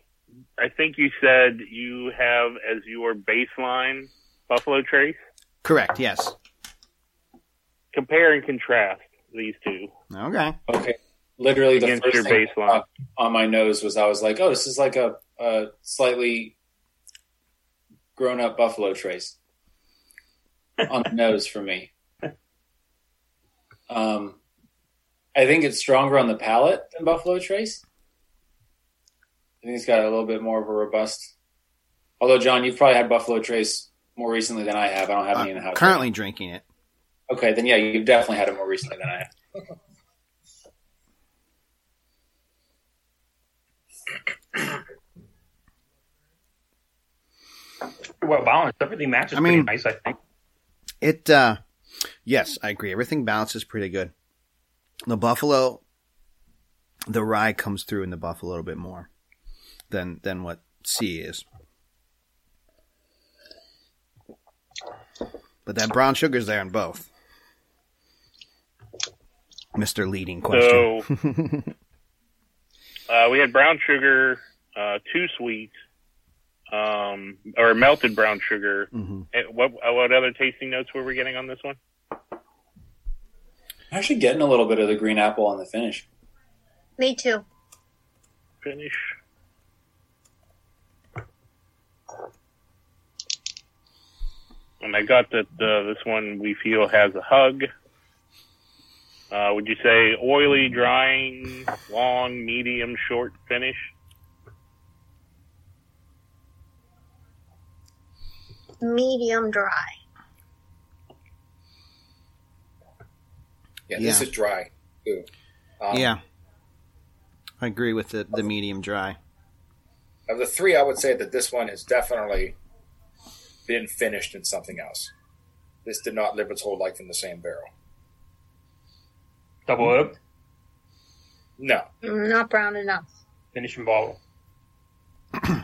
I think you said you have as your baseline Buffalo Trace. Correct. Yes. Compare and contrast these two Okay. Okay. Literally the first your thing baseline. up on my nose was I was like, oh, this is like a, a slightly grown up buffalo trace on the nose for me. Um, I think it's stronger on the palate than buffalo trace. I think it's got a little bit more of a robust Although John, you've probably had Buffalo Trace more recently than I have. I don't have any in the house. currently drinking it. Okay, then yeah, you've definitely had it more recently than I have. Well balanced. Everything matches I mean- pretty nice, I think. It, uh, yes, I agree. Everything balances pretty good. The Buffalo, the rye comes through in the Buffalo a little bit more than, than what C is. But that brown sugar's there in both. Mr. Leading question. Uh, we had brown sugar, uh, too sweet, um, or melted brown sugar. hmm Eh, What uh, what other tasting notes were we getting on this one? Actually, getting a little bit of the green apple on the finish. Me too. Finish. And I got that uh, this one we feel has a hug. Uh, would you say oily, drying, long, medium, short finish? Medium dry. Yeah, this is dry. Ooh. Um, yeah. I agree with the, the medium dry. Of the three, I would say that this one has definitely been finished in something else. This did not live its whole life in the same barrel. Double oaked, No. Not brown enough. Finishing bottle.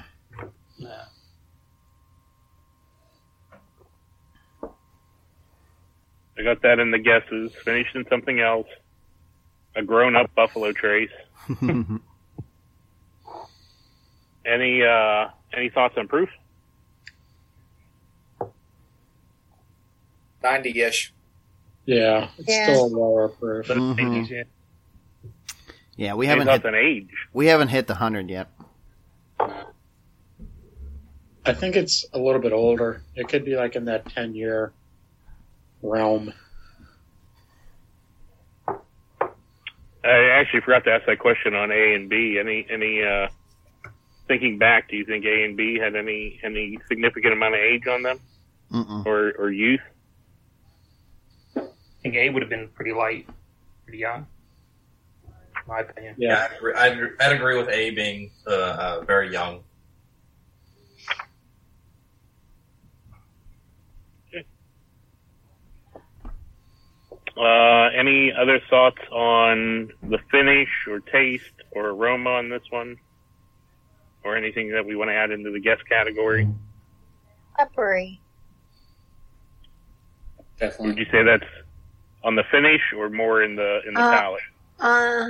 I got that in the guesses. Finished in something else. A grown-up Buffalo Trace. Any uh, any thoughts on proof? 90 ish. Yeah, it's Yeah. still a lower proof. But Mhm. yeah. yeah, we haven't hit, on age? we haven't hit the hundred yet. I think it's a little bit older. It could be like in that 10 year realm. I actually forgot to ask that question on A and B. Any any uh, thinking back? Do you think A and B had any any significant amount of age on them Mm-mm. or or youth? I think A would have been pretty light, pretty young. In my opinion. Yeah, Yeah. I'd, agree- I'd, I'd agree with A being uh, uh, very young. Uh, any other thoughts on the finish or taste or aroma on this one, or anything that we want to add into the guest category? Peppery. Definitely. Would you say that's on the finish or more in the in the Uh, palate? Uh.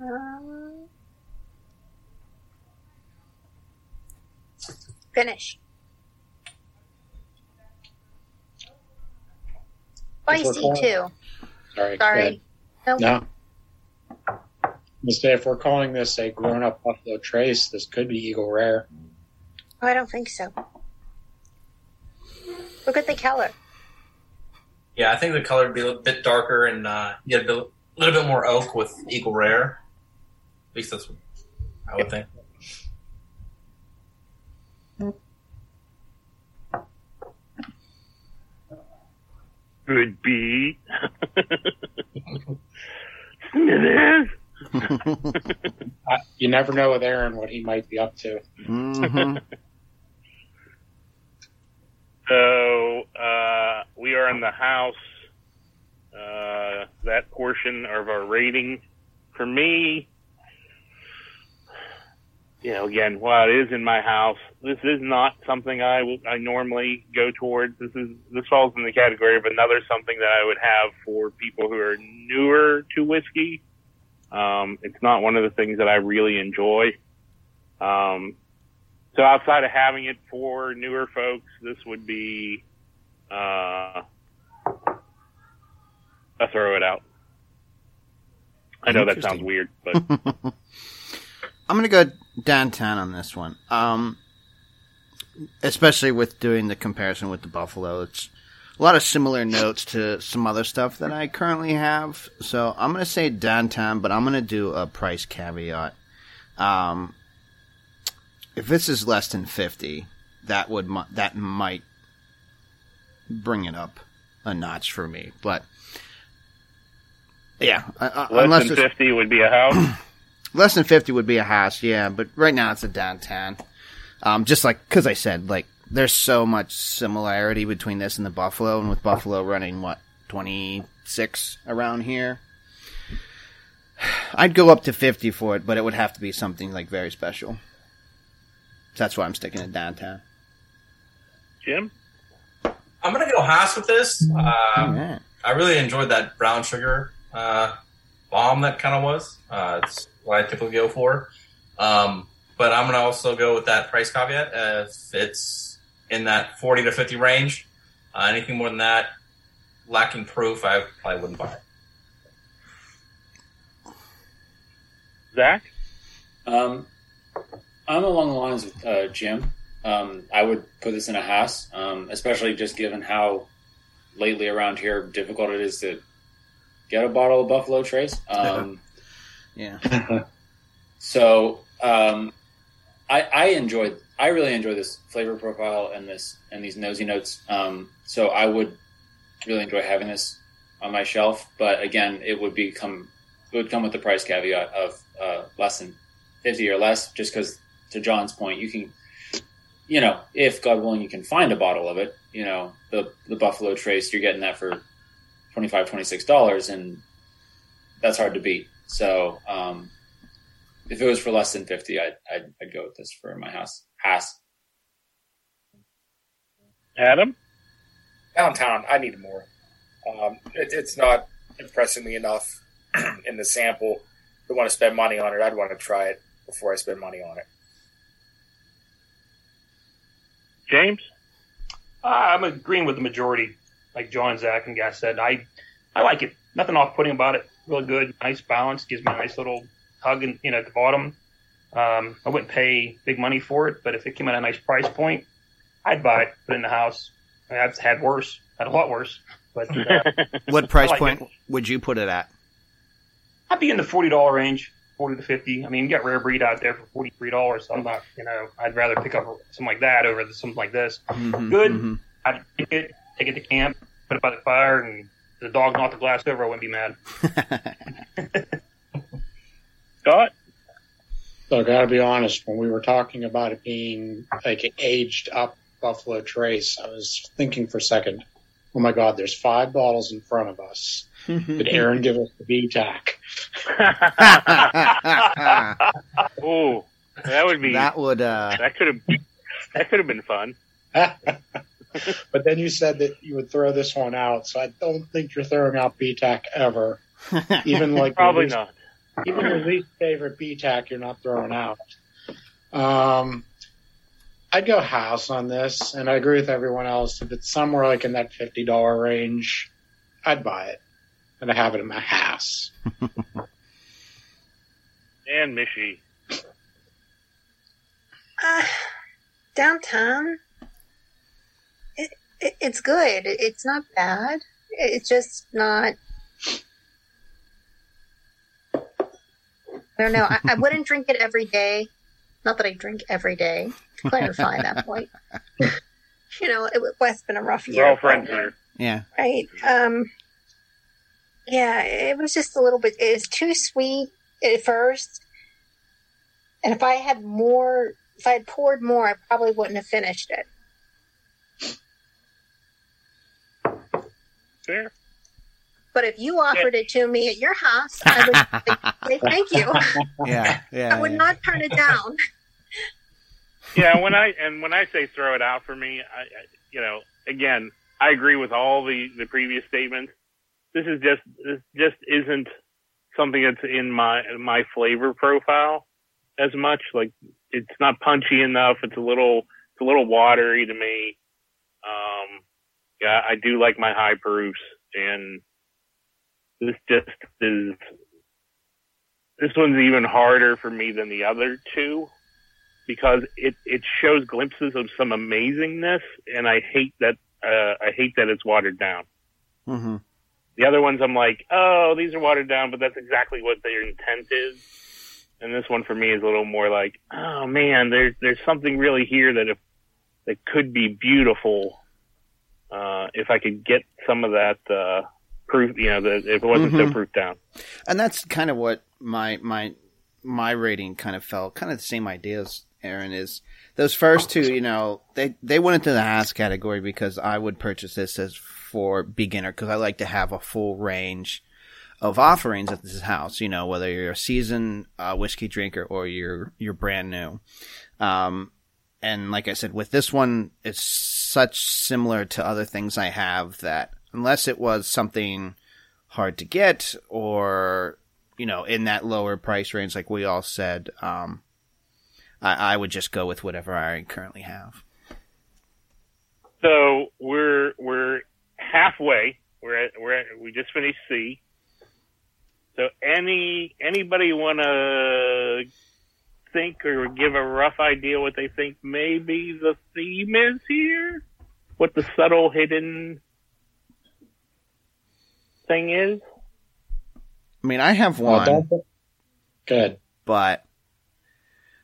um, finish. Spicy too. Sorry. Sorry. Nope. No. I'm say if we're calling this a grown up Buffalo Trace, this could be Eagle Rare. Oh, I don't think so. Look at the color. Yeah, I think the color would be a little bit darker and uh, get a bit, little bit more oak with Eagle Rare. At least that's what I would think. Could be. Smithers. Uh, you never know with Aaron what he might be up to. hmm So uh, we are in the house. Uh, that portion of our rating, for me, you know, again, while it is in my house, this is not something I I normally go towards. This is this falls in the category of another something that I would have for people who are newer to whiskey. Um, it's not one of the things that I really enjoy. Um, so outside of having it for newer folks, this would be uh, a throw it out. I know that sounds weird, but I'm gonna go downtown on this one. Um, especially with doing the comparison with the Buffalo, it's a lot of similar notes to some other stuff that I currently have. So I'm gonna say downtown, but I'm gonna do a price caveat. Um, if this is less than fifty, that would that might bring it up a notch for me. But yeah, uh, Less than 50 would be a house. less than fifty would be a house. Yeah, but right now it's a downtown. Um, just like because I said, like there's so much similarity between this and the Buffalo, and with Buffalo running what twenty six around here. I'd go up to 50 for it, but it would have to be something like very special. That's why I'm sticking it downtown. Jim? I'm gonna go house with this. Um, Alright. I really enjoyed that brown sugar uh, bomb that kind of was. Uh, it's what I typically go for. Um, but I'm gonna also go with that price caveat. Uh, if it's in that 40 to 50 range, uh, anything more than that, lacking proof, I probably wouldn't buy it. Zach? Um, I'm along the lines with uh, Jim. Um, I would put this in a house, um, especially just given how lately around here difficult it is to get a bottle of Buffalo Trace. Um, Yeah. so um, I, I enjoyed, I really enjoy this flavor profile and this and these nosy notes. Um, so I would really enjoy having this on my shelf. But again, it would become it would come with the price caveat of uh, less than fifty or less, just because to John's point, you can, you know, if God willing, you can find a bottle of it. You know, the the Buffalo Trace, you're getting that for 25 dollars, and that's hard to beat. So, um, if it was for less than fifty, I'd, I'd I'd go with this for my house. House. Adam? downtown, I need more. Um, it, it's not impressing me enough in the sample to want to spend money on it. I'd want to try it before I spend money on it. James? Uh, I'm agreeing with the majority, like John, Zach, and Gas said. I, I like it. Nothing off-putting about it. Real good, nice balance. Gives me a nice little hug, and you know, at the bottom. Um, I wouldn't pay big money for it, but if it came at a nice price point, I'd buy it. Put it in the house. I mean, I've had worse, had a lot worse, but uh, What price like point it. would you put it at? I'd be in the forty dollar range, forty to fifty. I mean, you got rare breed out there for forty three dollars. So I'm not, you know, I'd rather pick up something like that over something like this. Mhm, Good. mhm. I'd take it, take it to camp, put it by the fire, and the dog knocked the glass over. I wouldn't be mad. Scott? So I gotta be honest, when we were talking about it being like an aged up Buffalo Trace, I was thinking for a second, oh my god, there's five bottles in front of us. Did Aaron give us the BTAC? oh, that would be that would uh that could have that could have been fun. but then you said that you would throw this one out, so I don't think you're throwing out BTAC ever. Even like Probably not. Even your least favorite BTAC, you're not throwing out. Um, I'd go house on this, and I agree with everyone else. If it's somewhere like in that fifty dollar range, I'd buy it, and I have it in my house. And Mishy. Uh, downtown, it, it, it's good. It, it's not bad. It's just not. I don't know. I, I wouldn't drink it every day. Not that I drink every day. To clarify that point. you know, it, it's been a rough year. We're all friends here. yeah. Right. Um. Yeah, it was just a little bit. It was too sweet at first, and if I had more, if I had poured more, I probably wouldn't have finished it. Fair. But if you offered it to me at your house, I would say thank you. Yeah. Yeah. I would yeah. not turn it down. Yeah, when I and when I say throw it out for me, I, I you know, again, I agree with all the the previous statements. This is just this just isn't something that's in my my flavor profile as much. Like it's not punchy enough. It's a little it's a little watery to me. Um, yeah, I do like my high proofs, and this just is. This one's even harder for me than the other two because it it shows glimpses of some amazingness, and I hate that uh, I hate that it's watered down. hmm The other ones, I'm like, oh, these are watered down, but that's exactly what their intent is. and this one for me is a little more like, oh man, there's there's something really here that if that could be beautiful. Uh, if I could get some of that uh, proof, you know, that if it wasn't so Mhm. proof down. and that's kind of what my my my rating kind of felt kind of the same ideas aaron is those first two you know they they went into the house category because i would purchase this as for beginner because i like to have a full range of offerings at this house you know whether you're a seasoned uh, whiskey drinker or you're you're brand new um and like i said with this one it's such similar to other things i have that unless it was something hard to get or you know in that lower price range like we all said um I, I would just go with whatever I currently have. So we're we're halfway. We're at, we're at, we just finished C. So any anybody want to think or give a rough idea what they think maybe the theme is here? What the subtle hidden thing is? I mean, I have Well, one, don't- Good. but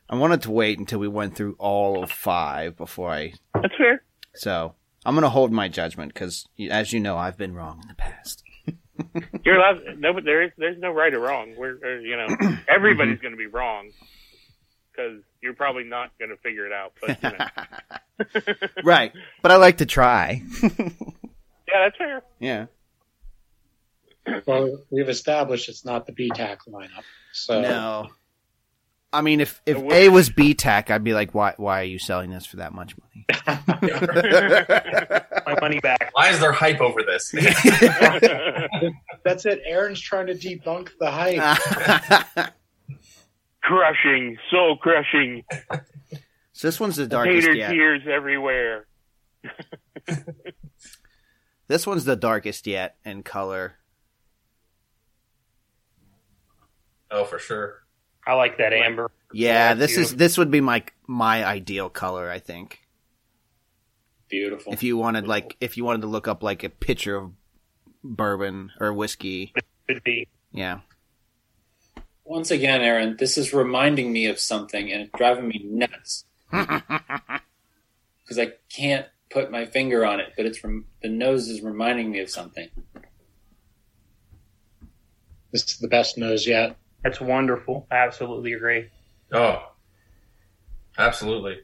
I wanted to wait until we went through all of five before I. That's fair. So I'm going to hold my judgment because, as you know, I've been wrong in the past. You're allowed. No, but there is there's no right or wrong. We're uh, you know everybody's going to be wrong because you're probably not going to figure it out. But you know. right, but I like to try. yeah, that's fair. yeah. Well, we've established it's not the BTAC lineup. So No. I mean, if if A was BTAC, I'd be like, why why are you selling this for that much money? My money back. Why is there hype over this? that's it. Aaron's trying to debunk the hype. crushing, soul crushing, so this one's the darkest hater yet. tears everywhere. This one's the darkest yet in color. Oh, for sure. I like that amber. Yeah, Yeah, this is this would be my my ideal color, I think. Beautiful. If you wanted like if you wanted to look up like a picture of bourbon or whiskey, it could be. yeah. Once again, Aaron, this is reminding me of something, and it's driving me nuts because I can't put my finger on it. But it's from the nose is reminding me of something. This is the best nose yet. That's wonderful. I absolutely agree. Oh, absolutely.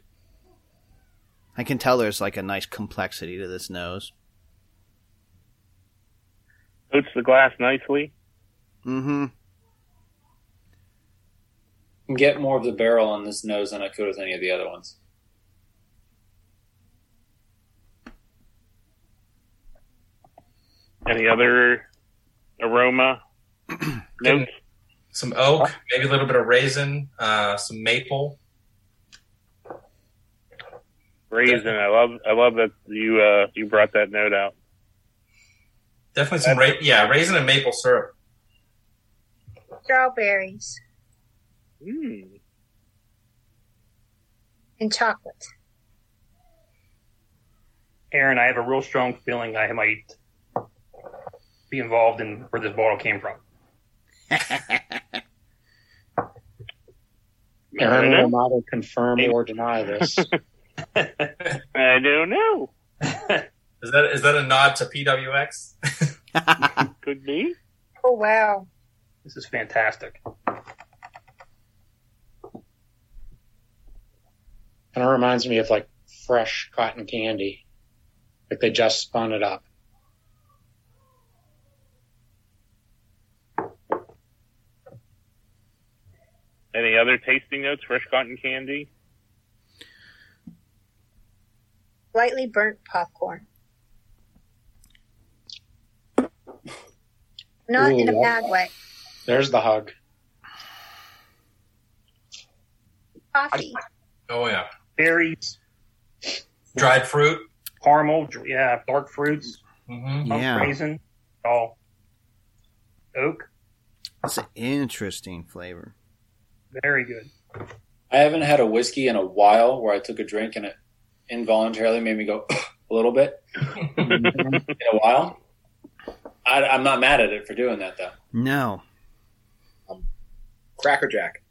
I can tell there's like a nice complexity to this nose. Coats the glass nicely. Mm-hmm. Get more of the barrel on this nose than I could with any of the other ones. Any other aroma notes? Some oak, maybe a little bit of raisin, uh, some maple. Raisin. I love. I love that you uh, you brought that note out. Definitely some, ra- yeah, raisin and maple syrup. Strawberries Mm. and chocolate. Aaron, I have a real strong feeling I might be involved in where this bottle came from. Aaron know. will neither confirm or deny this. I don't know. Is that is that a nod to PWX? Could be. Oh wow! This is fantastic. Kind of reminds me of like fresh cotton candy. Like they just spun it up. Any other tasting notes? Fresh cotton candy. Lightly burnt popcorn. Not in a bad way. There's the hug. Coffee. Oh yeah, Berries, dried fruit. caramel, yeah, dark fruits, Mm-hmm. Yeah. raisin, all oak. That's an interesting flavor. Very good. I haven't had a whiskey in a while where I took a drink and it involuntarily made me go a little bit in a while. I, I'm not mad at it for doing that though. No. Cracker Jack.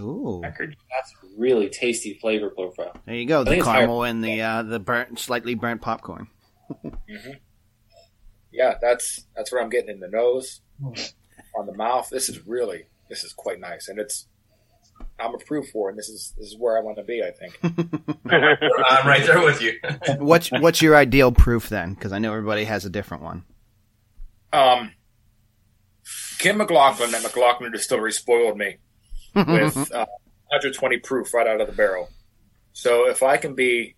Ooh, That's really tasty flavor profile. there you go. I The caramel and the uh, the burnt, slightly burnt popcorn. hmm Yeah, that's that's what I'm getting in the nose, on the mouth. This is really this is quite nice, and it's I'm approved for, and this is this is where I want to be. I think. I'm right there with you. what's what's your ideal proof then? Because I know everybody has a different one. Um, Kim McLaughlin at McLaughlin Distillery spoiled me with uh, 120 proof right out of the barrel. So if I can be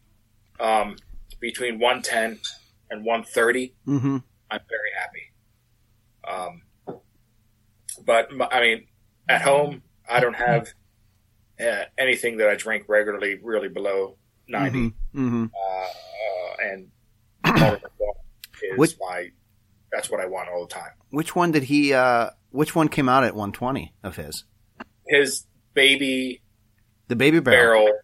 um, between 110 and 130, hmm I'm very happy. Um, but I mean, at home, I don't have uh, anything that I drink regularly really below 90. hmm Uh, uh, and is Which- my that's what I want all the time. Which one did he? uh Which one came out at 120 of his? His baby The baby barrel. barrel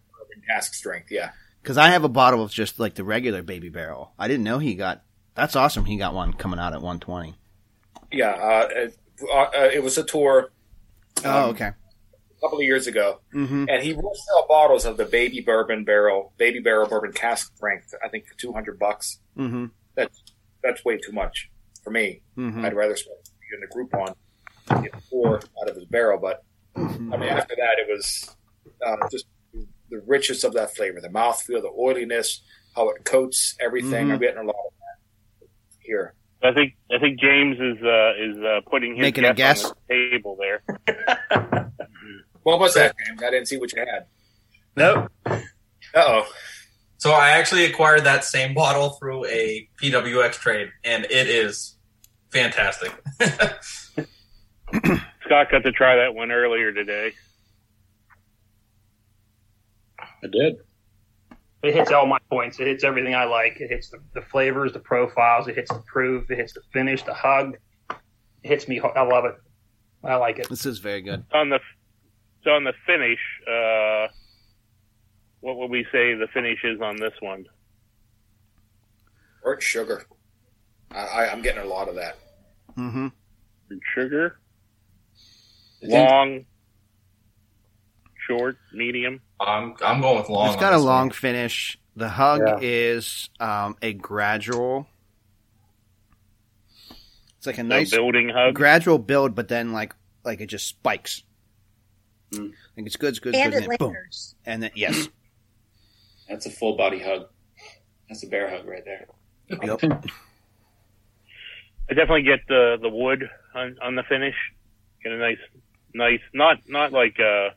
cask strength, yeah. Because I have a bottle of just like the regular baby barrel. I didn't know he got. That's awesome. He got one coming out at 120. Yeah, uh, it, uh, it was a tour Oh, Um, okay. a couple of years ago, hmm and he will sell bottles of the baby bourbon barrel, baby barrel bourbon cask strength. I think for two hundred bucks. hmm That's way too much for me. hmm I'd rather spend in the Groupon and get four out of his barrel. But I mean, after that, it was uh, just the richness of that flavor, the mouthfeel, the oiliness, how it coats everything. Mhm. I'm getting a lot of that here. I think I think James is uh, is uh, putting his Making a guess, guess? on the table there. What was that, James? I didn't see what you had. Nope. Uh oh. So I actually acquired that same bottle through a PWX trade, and it is fantastic. Scott got to try that one earlier today. I did. It hits all my points. It hits everything I like. It hits the, the flavors, the profiles. It hits the proof. It hits the finish, the hug. It hits me. I love it. I like it. This is very good. On the so on the finish, uh, what would we say the finish is on this one? Burnt sugar. I, I, I'm getting a lot of that. Mm-hmm. And Sugar, long, short, medium. I'm I'm going with long. It's got a long one. finish. The hug Yeah. is um, a gradual. It's like a So nice building hug. gradual build, but then like like it just spikes. Mm. I think it's good, it's good, and good, it and then boom, and then yes, That's a full body hug. That's a bear hug right there. yep. I definitely get the the wood on, on the finish. Get a nice, nice, not not like a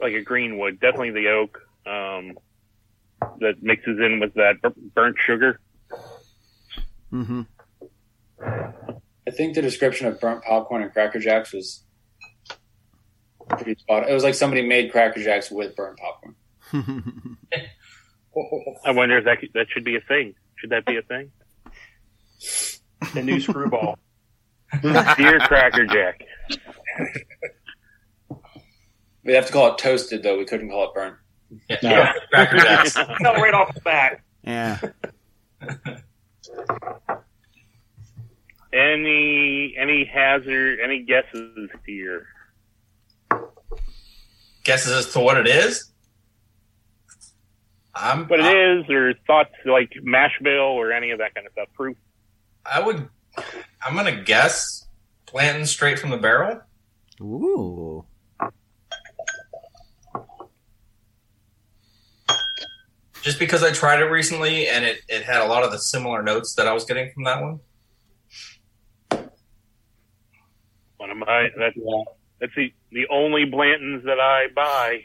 like a green wood. Definitely the oak um, that mixes in with that burnt sugar. hmm I think the description of burnt popcorn and Cracker Jacks was pretty spot. It was like somebody made Cracker Jacks with burnt popcorn. I wonder if that could, that should be a thing. Should that be a thing? The new screwball. Dear Cracker Jack. We have to call it toasted though. We couldn't call it burnt. Yeah, No. yeah, Cracker Jacks. no, right off the bat. yeah. Any any hazard? Any guesses here? Guesses as to what it is. I'm. What it I, is, or thoughts like mash bill or any of that kind of stuff? Proof. I would. I'm gonna guess Blantons straight from the barrel. Ooh. Just because I tried it recently and it, it had a lot of the similar notes that I was getting from that one. One of my that's Yeah. that's the the only Blantons that I buy.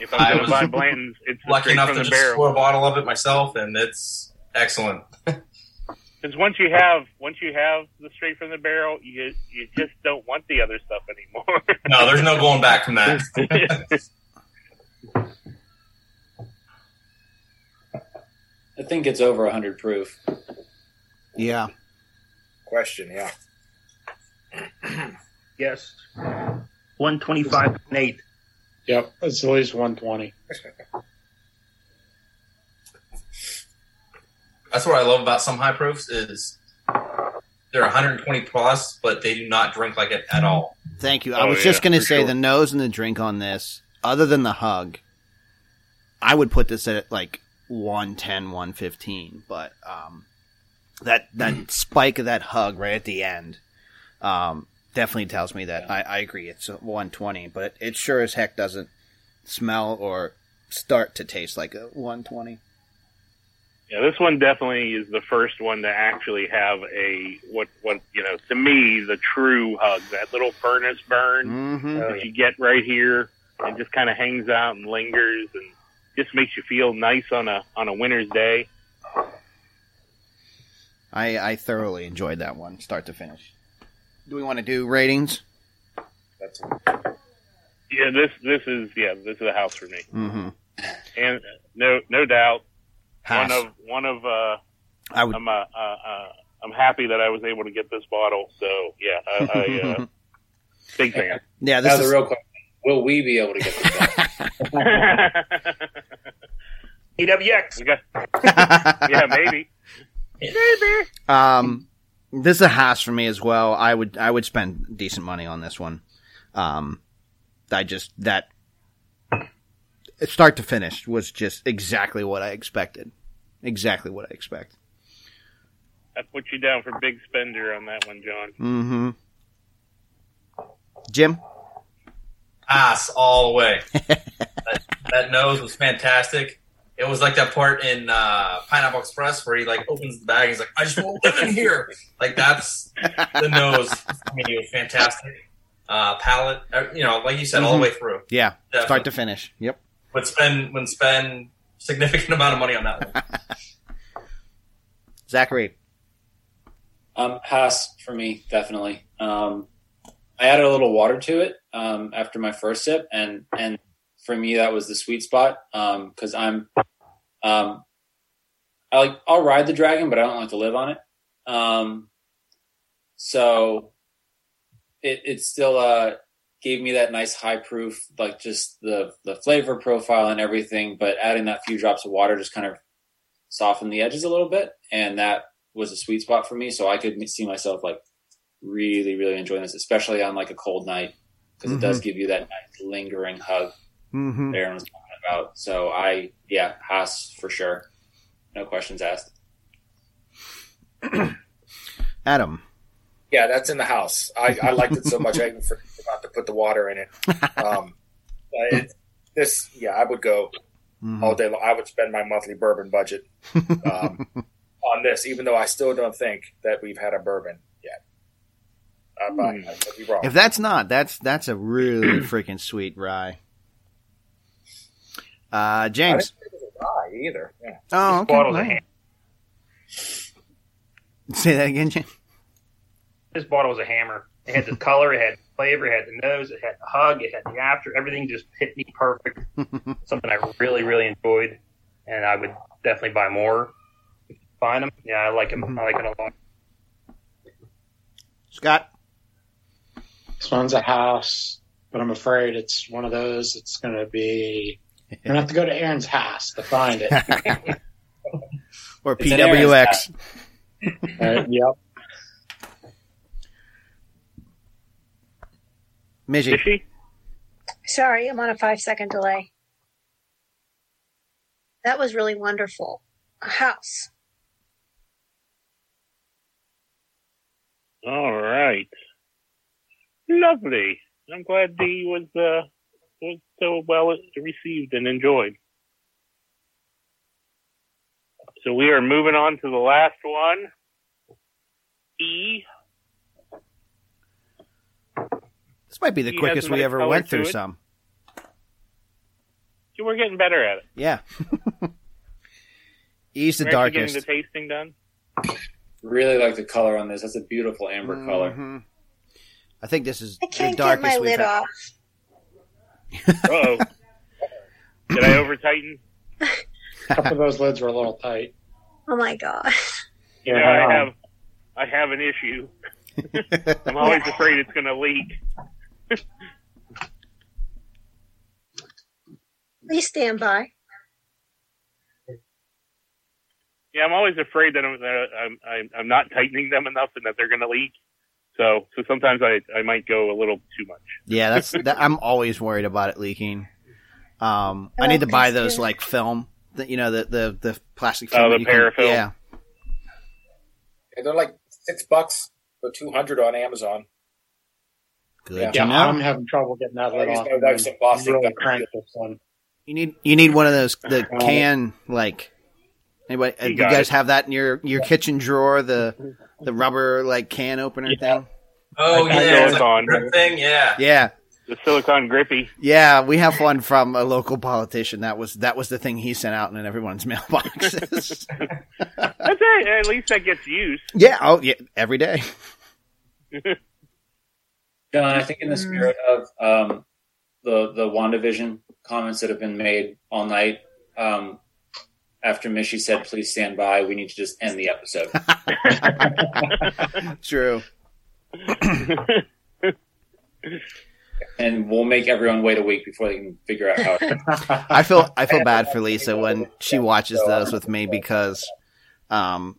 If I'm going was to buy Blantons, it's Lucky enough to just barrel. pour a bottle of it myself, and it's excellent. Because once you have once you have the straight from the barrel, you you just don't want the other stuff anymore. No, there's no going back from that. I think it's over 100 proof. Yeah. Question, yeah. Yes. 125.8. Yep, it's at least 120. That's what I love about some high proofs is they're 120 plus, but they do not drink like it at all. Thank you. I Oh, was just going to say sure. the nose and the drink on this, other than the hug, I would put this at like 110, 115. But um, that that spike of that hug right at the end um, definitely tells me that I, I agree. It's 120, but it sure as heck doesn't smell or start to taste like a 120. Yeah, this one definitely is the first one to actually have a what what you know to me the true hug that little furnace burn Mm-hmm. that you get right here and just kind of hangs out and lingers and just makes you feel nice on a on a winter's day. I, I thoroughly enjoyed that one, start to finish. Do we want to do ratings? That's Yeah, this this is yeah this is a house for me, Mm-hmm. and no no doubt house. one of one of uh, I would. I'm uh, uh, uh, I'm happy that I was able to get this bottle. So yeah, I, I uh, big fan. yeah, Now this the is. real question: Will we be able to get this back? PWX. We got yeah maybe. Maybe. Um, this is a house for me as well. I would I would spend decent money on this one. Um, I just that start to finish was just exactly what I expected. Exactly what I expect. I put you down for big spender on that one, John. Mm-hmm. Jim. Ass all the way. that, that nose was fantastic. It was like that part in uh, Pineapple Express where he like opens the bag. And he's like, "I just won't live in here." Like that's the nose. I mean, it was fantastic. Uh, palate, uh, you know, like you said, all the way through. Yeah, start to finish. Yep. Would spend would spend significant amount of money on that one. Zachary. Um, house for me, definitely. Um, I added a little water to it um, after my first sip, and and for me that was the sweet spot because I'm um, I like I'll ride the dragon, but I don't like to live on it. Um, so it it still uh, gave me that nice high proof, like just the the flavor profile and everything. But adding that few drops of water just kind of softened the edges a little bit, and that was a sweet spot for me. So I could see myself like really, really enjoying this, especially on like a cold night, because it does give you that nice lingering hug Mm-hmm. that Aaron was talking about. So I, yeah, house for sure. No questions asked. Adam. Yeah, that's in the house. I, I liked it so much I even forgot to put the water in it. Um, but it, this, yeah, I would go Mhm. all day long. I would spend my monthly bourbon budget um, on this, even though I still don't think that we've had a bourbon I could be wrong. If that's not, that's that's a really freaking sweet rye. Uh, James. didn't think it was a rye either. Yeah. Oh, okay. Bottle's a Wow. Say that again, James. This bottle was a hammer. It had the color, it had the flavor, it had the nose, it had the hug, it had the after. Everything just hit me perfect. Something I really, really enjoyed, and I would definitely buy more. Find them, yeah, I like them. I like it a lot. Scott. This one's a house, but I'm afraid it's one of those. It's going to be. You're going to have to go to Aaron's house to find it. or It's PWX. Uh, yep. Midgie. Sorry, I'm on a five second delay. That was really wonderful. A house. All right. Lovely. I'm glad Dee was uh, was so well received and enjoyed. So we are moving on to the last one. E. This might be the He has quickest we ever went through it. some. See, We're getting better at it. Yeah. E's the We're darkest. getting the tasting done. Really like the color on this. That's a beautiful amber color. I think this is I the can't get darkest my we've lid had. off. Uh oh. Did I over tighten? A couple of those lids were a little tight. Oh my god. You know, I have I have an issue. I'm always afraid it's going to leak. Please stand by. Yeah, I'm always afraid that I'm that I'm I'm, I'm not tightening them enough and that they're going to leak. So so sometimes I I might go a little too much. Yeah, that's that, I'm always worried about it leaking. Um, I Oh, need to buy those good. like film, the, you know, the the the plastic Oh, film. the that can- parafilm? Yeah, Yeah, they're like six bucks for two hundred on Amazon. good Yeah. to Yeah, know. I'm having trouble getting that I lit use off. my wife's and embossing really crank this one. You need you need one of those the can like. Anybody, uh, You you guys it. have that in your your kitchen drawer? The the rubber like can opener Yeah. thing. Oh I yeah, it's silicone. like a grip thing. Yeah. Yeah, The silicone grippy. yeah. We have one from a local politician. That was that was the thing he sent out in everyone's mailboxes. That's it. At least that gets used. yeah. Oh yeah. Every day. John, I think in the spirit of um, the the Wandavision comments that have been made all night, um, after Mishy said, "Please stand by," we need to just end the episode. True. and we'll make everyone wait a week before they can figure out how. I feel I feel bad for Lisa when she watches those with me because um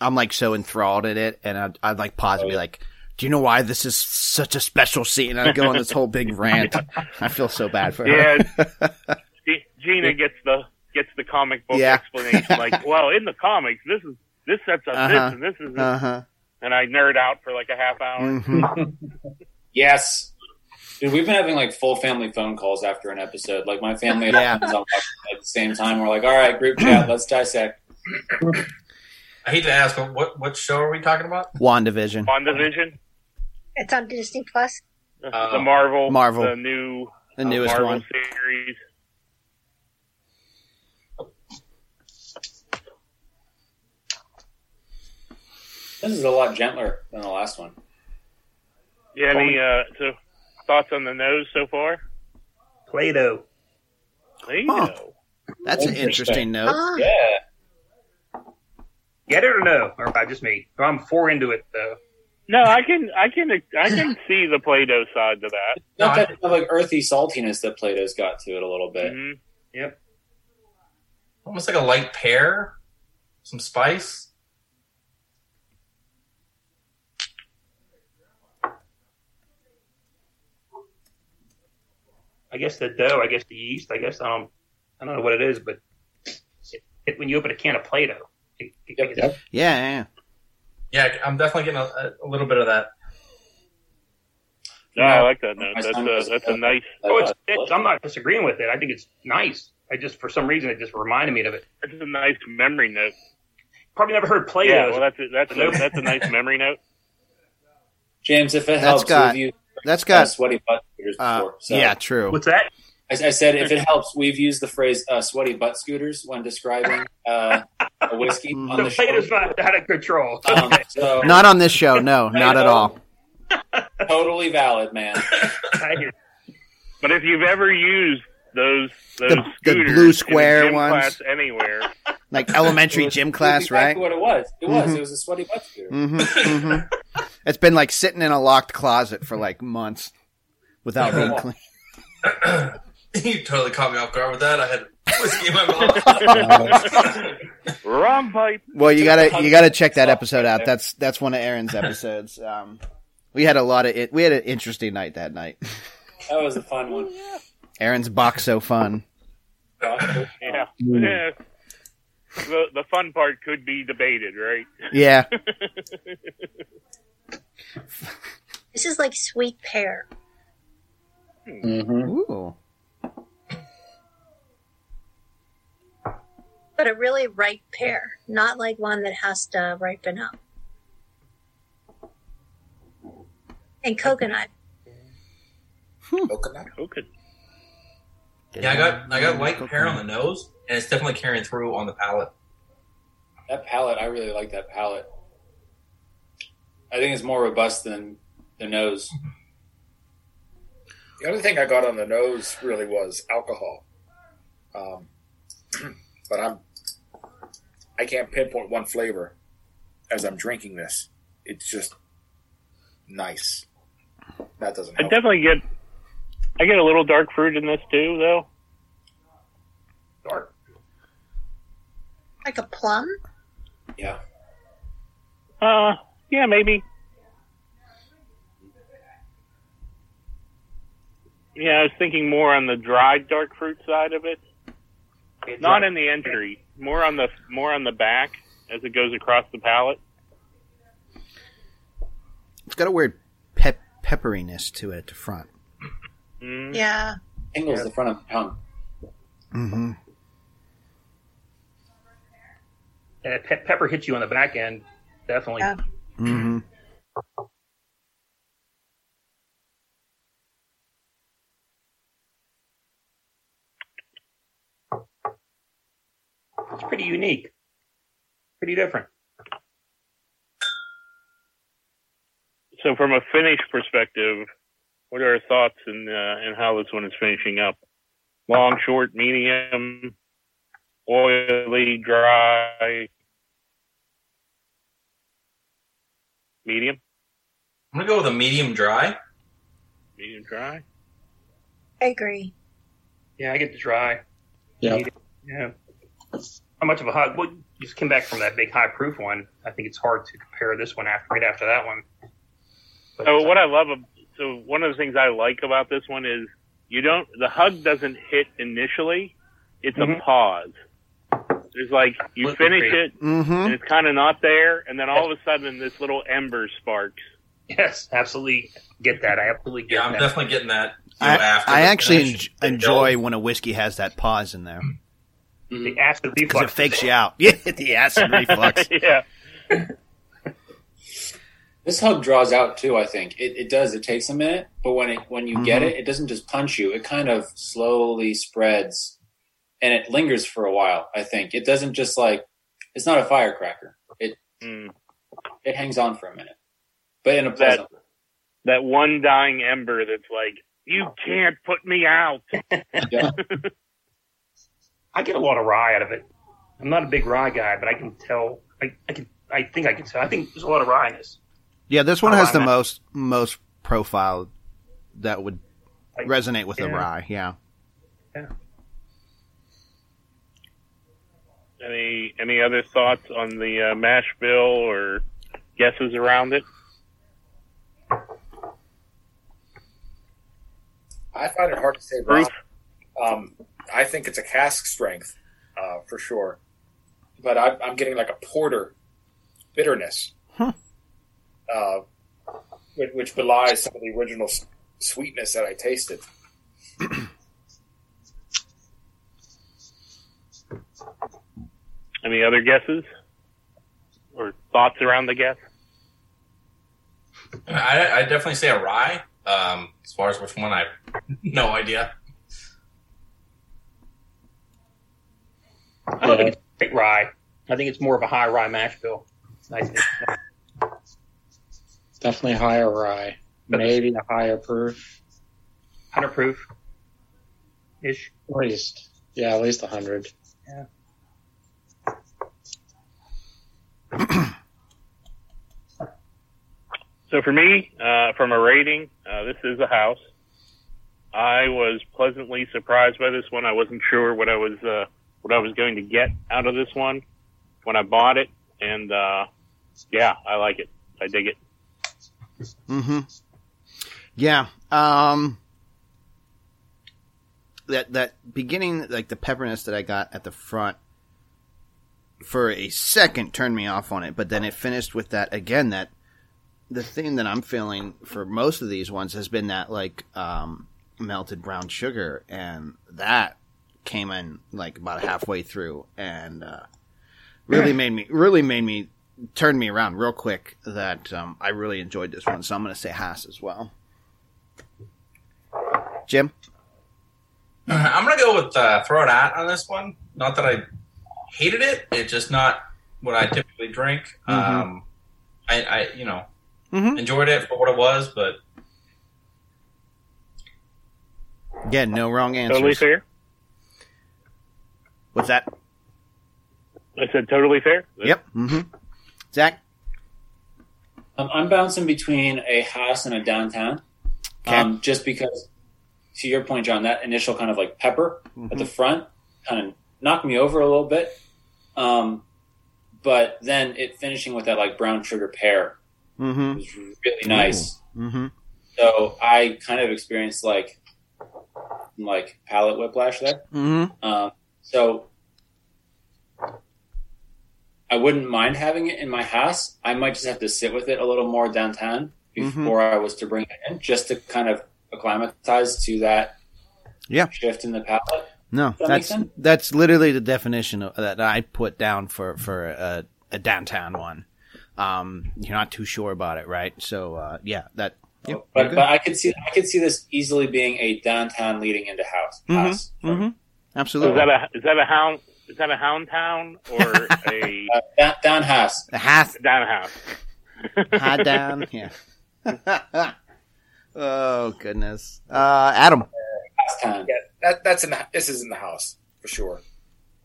I'm like so enthralled in it and I'd, I'd like pause and be like, "Do you know why this is such a special scene?" And I go on this whole big rant. I feel so bad for her. Yeah. G- Gina gets the gets the comic book Yeah. explanation. Like, well, in the comics, this is this sets up Uh-huh. this and this is this. Uh huh. and I nerd out for like a half hour. hmm yes, dude, we've been having like full family phone calls after an episode. Like my family Yeah. friends on at the same time. We're like, "All right, group chat, let's dissect." I hate to ask, but what what show are we talking about? WandaVision. WandaVision, It's on Disney Plus. Oh. the Marvel, Marvel. the new The uh, newest Marvel one. series. This is a lot gentler than the last one. Yeah, any uh, so thoughts on the nose so far? Play-Doh. There you Huh. That's an interesting note. Ah, Yeah. Get it or no? Or uh, just me? I'm four into it though. No, I can, I can, I can see the Play-Doh side to that. Not that kind of like earthy saltiness that Play-Doh's got to it a little bit. Mhm. Almost like a light pear, some spice. I guess the dough. I guess the yeast. I guess I don't. I don't know what it is, but it, it, when you open a can of Play-Doh, it, it, Yep, Yeah, yeah. Yeah, I'm definitely getting a, a little bit of that. No, I like that note. That's son a, that's a nice, Oh, it's, it's, I'm not disagreeing with it. I think it's nice. I just, for some reason, it just reminded me of it. that's a nice memory note. Probably never heard Play-Doh. Yeah, well, that's a, that's a, that's a nice memory note. James, if it That's helps, got- we've used That's uh, got. sweaty butt scooters Uh, before. So yeah, true. What's that? I, I said if it helps, we've used the phrase uh, "sweaty butt scooters" when describing uh, a whiskey on The the show. Play-Doh's not out of control. Um, so Not on this show. No, not at all. totally valid, man. But if you've ever used those those The- the blue in a square gym ones. class anywhere, Like elementary was- gym class, right? What it was. It was. Mhm. It was a sweaty butt scooter. hmm hmm It's been like sitting in a locked closet for like months without being cleaned. you totally caught me off guard with that. I had whiskey in my mouth. wrong pipe. Well, you gotta you gotta check that episode out. That's that's one of Aaron's episodes. Um, we had a lot of it. We had an interesting night that night. That was a fun one. Aaron's box so fun. Yeah, yeah. The the fun part could be debated, right? Yeah, this is like sweet pear. hmm Ooh. but a really ripe pear, not like one that has to ripen up. And coconut. Coconut. Okay. Yeah, I got I got light pear on the nose, and it's definitely carrying through on the palate. That palate, I really like that palate. I think it's more robust than the nose. The only thing I got on the nose really was alcohol. Um, but I'm I can't pinpoint one flavor as I'm drinking this. It's just nice. That doesn't I definitely get I get a little dark fruit in this too, though. Dark. Like a plum? Yeah. Uh, yeah, maybe. Yeah, I was thinking more on the dried dark fruit side of it. It's Not in the entry, more on the more on the back as it goes across the palate. It's got a weird pep- pepperiness to it at the front. Mm. Yeah. Tingles the front of the tongue. Mm-hmm. And if pe- pepper hits you on the back end, definitely. Yeah. Mm-hmm. It's pretty unique. Pretty different. So, from a finish perspective, what are our thoughts and uh, and how this one is finishing up? Long, short, medium, oily, dry, medium, I'm gonna go with a medium dry. medium dry. I agree. Yeah, I get the dry. Yeah. Yeah. How much of a high? Well, you just came back from that big high proof one. I think it's hard to compare this one after right after that one. But, So what I love, ab- so one of the things I like about this one is you don't, the hug doesn't hit initially. It's a Mhm. pause. There's like, you Completely finish agree. it Mm-hmm. and it's kind of not there. And then all of a sudden this little ember sparks. yes, absolutely get that. I absolutely get Yeah, I'm that. definitely getting that. I, after I actually en- enjoy when a whiskey has that pause in there the acid because reflux. it fakes you out. Yeah, the acid reflux. yeah. This hug draws out too. I think it, it does. It takes a minute, but when it when you get Mhm. it, it doesn't just punch you. It kind of slowly spreads, and it lingers for a while. I think it doesn't just like it's not a firecracker. It Mm. it hangs on for a minute, but in a pleasant. that one dying ember that's like, you can't put me out. Yeah. I get a lot of rye out of it. I'm not a big rye guy, but I can tell. I, I can. I think I can tell. I think there's a lot of rye in this. Yeah, this one has the most most profile that would Like, resonate with the yeah. rye. Yeah. Yeah. Any, any other thoughts on the uh, mash bill or guesses around it? I find it hard to say. Rob. Um, I think it's a cask strength uh, for sure, but I, I'm getting like a porter bitterness, Huh. Uh, which, which belies some of the original s- sweetness that I tasted. Any other guesses or thoughts around the guess? I, I definitely say a rye. Um, as far as which one, I have no idea. I don't think it's straight rye. I think it's more of a high rye mash bill. I think. Definitely higher rye. Maybe a higher proof. Hundred proof ish. At least. Yeah, at least a hundred. So for me, uh, from a rating, uh, this is a house. I was pleasantly surprised by this one. I wasn't sure what I was uh, what I was going to get out of this one when I bought it, and uh, yeah, I like it. I dig it. Mm-hmm. Yeah. Um. That that beginning, like the pepperiness that I got at the front, for a second turned me off on it, but then it finished with that again. That the thing that I'm feeling for most of these ones has been that like um, melted brown sugar, and that came in like about halfway through, and uh, really made me really made me turned me around real quick. That um, I really enjoyed this one, so I'm going to say house as well. Jim, I'm gonna go with uh, throw it out on this one. Not that I hated it; it's just not what I typically drink. Mhm. Um, I, I, you know, Mhm. enjoyed it for what it was, but yeah, no wrong answer. Totally answers. fair. What's that? I said totally fair. Yep. Mm-hmm. Zach. Um, I'm bouncing between a house and a downtown, Okay. um, just because, to your point, John, that initial kind of like pepper at the front kind of knocked me over a little bit. Um, but then it finishing with that like brown sugar pear Mm-hmm. was really nice. Mm-hmm. So I kind of experienced like like palate whiplash there. Mm-hmm. Um, so I wouldn't mind having it in my house. I might just have to sit with it a little more downtown Mm-hmm. before I was to bring it in, just to kind of acclimatize to that Yeah. shift in the palette. No, that that's that's literally the definition of, that I put down for for a, a downtown one. Um, you're not too sure about it, right? So uh, yeah, that. Yep, But but I could see I could see this easily being a downtown leading into house. Mhm, house. mhm. So is absolutely. that a is that a hound is that a hound town or a Uh, down, down house. the half down house? high down, yeah. oh goodness, uh, Adam. House time. Yeah, that that's in the, this is in the house for sure.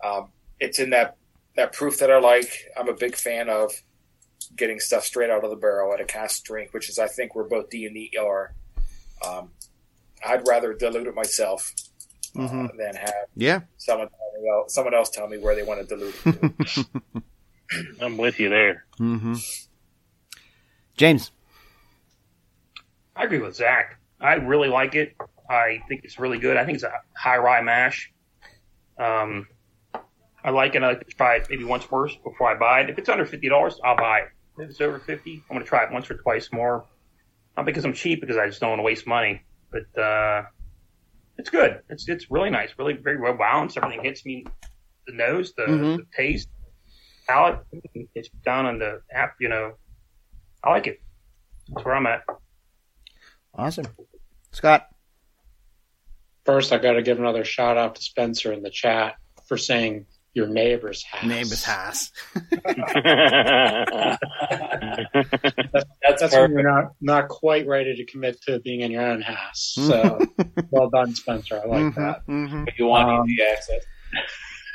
Um, it's in that that proof that I like. I'm a big fan of getting stuff straight out of the barrel at a cask strength, which is I think we're both D and E are. Um, I'd rather dilute it myself uh, Mhm. than have Yeah, someone tell me, well, someone else tell me where they want to dilute it. to. I'm with you there. hmm James. I agree with Zach. I really like it. I think it's really good. I think it's a high rye mash. Um, I like it. I like to try it maybe once first before I buy it. If it's under fifty dollars, I'll buy it. If it's over fifty, I'm gonna try it once or twice more. Not because I'm cheap, because I just don't want to waste money. But uh, it's good. It's it's really nice. Really very well balanced. Everything hits me the nose, the, Mhm. the taste, palate. It's down on the app. You know, I like it. That's where I'm at. Awesome, Scott. First, I got to give another shout out to Spencer in the chat for saying your neighbor's house. Neighbor's house. That's, That's when you're not not quite ready to commit to being in your own house. So, well done, Spencer. I like Mhm, that. mhm. If you want Um, easy access.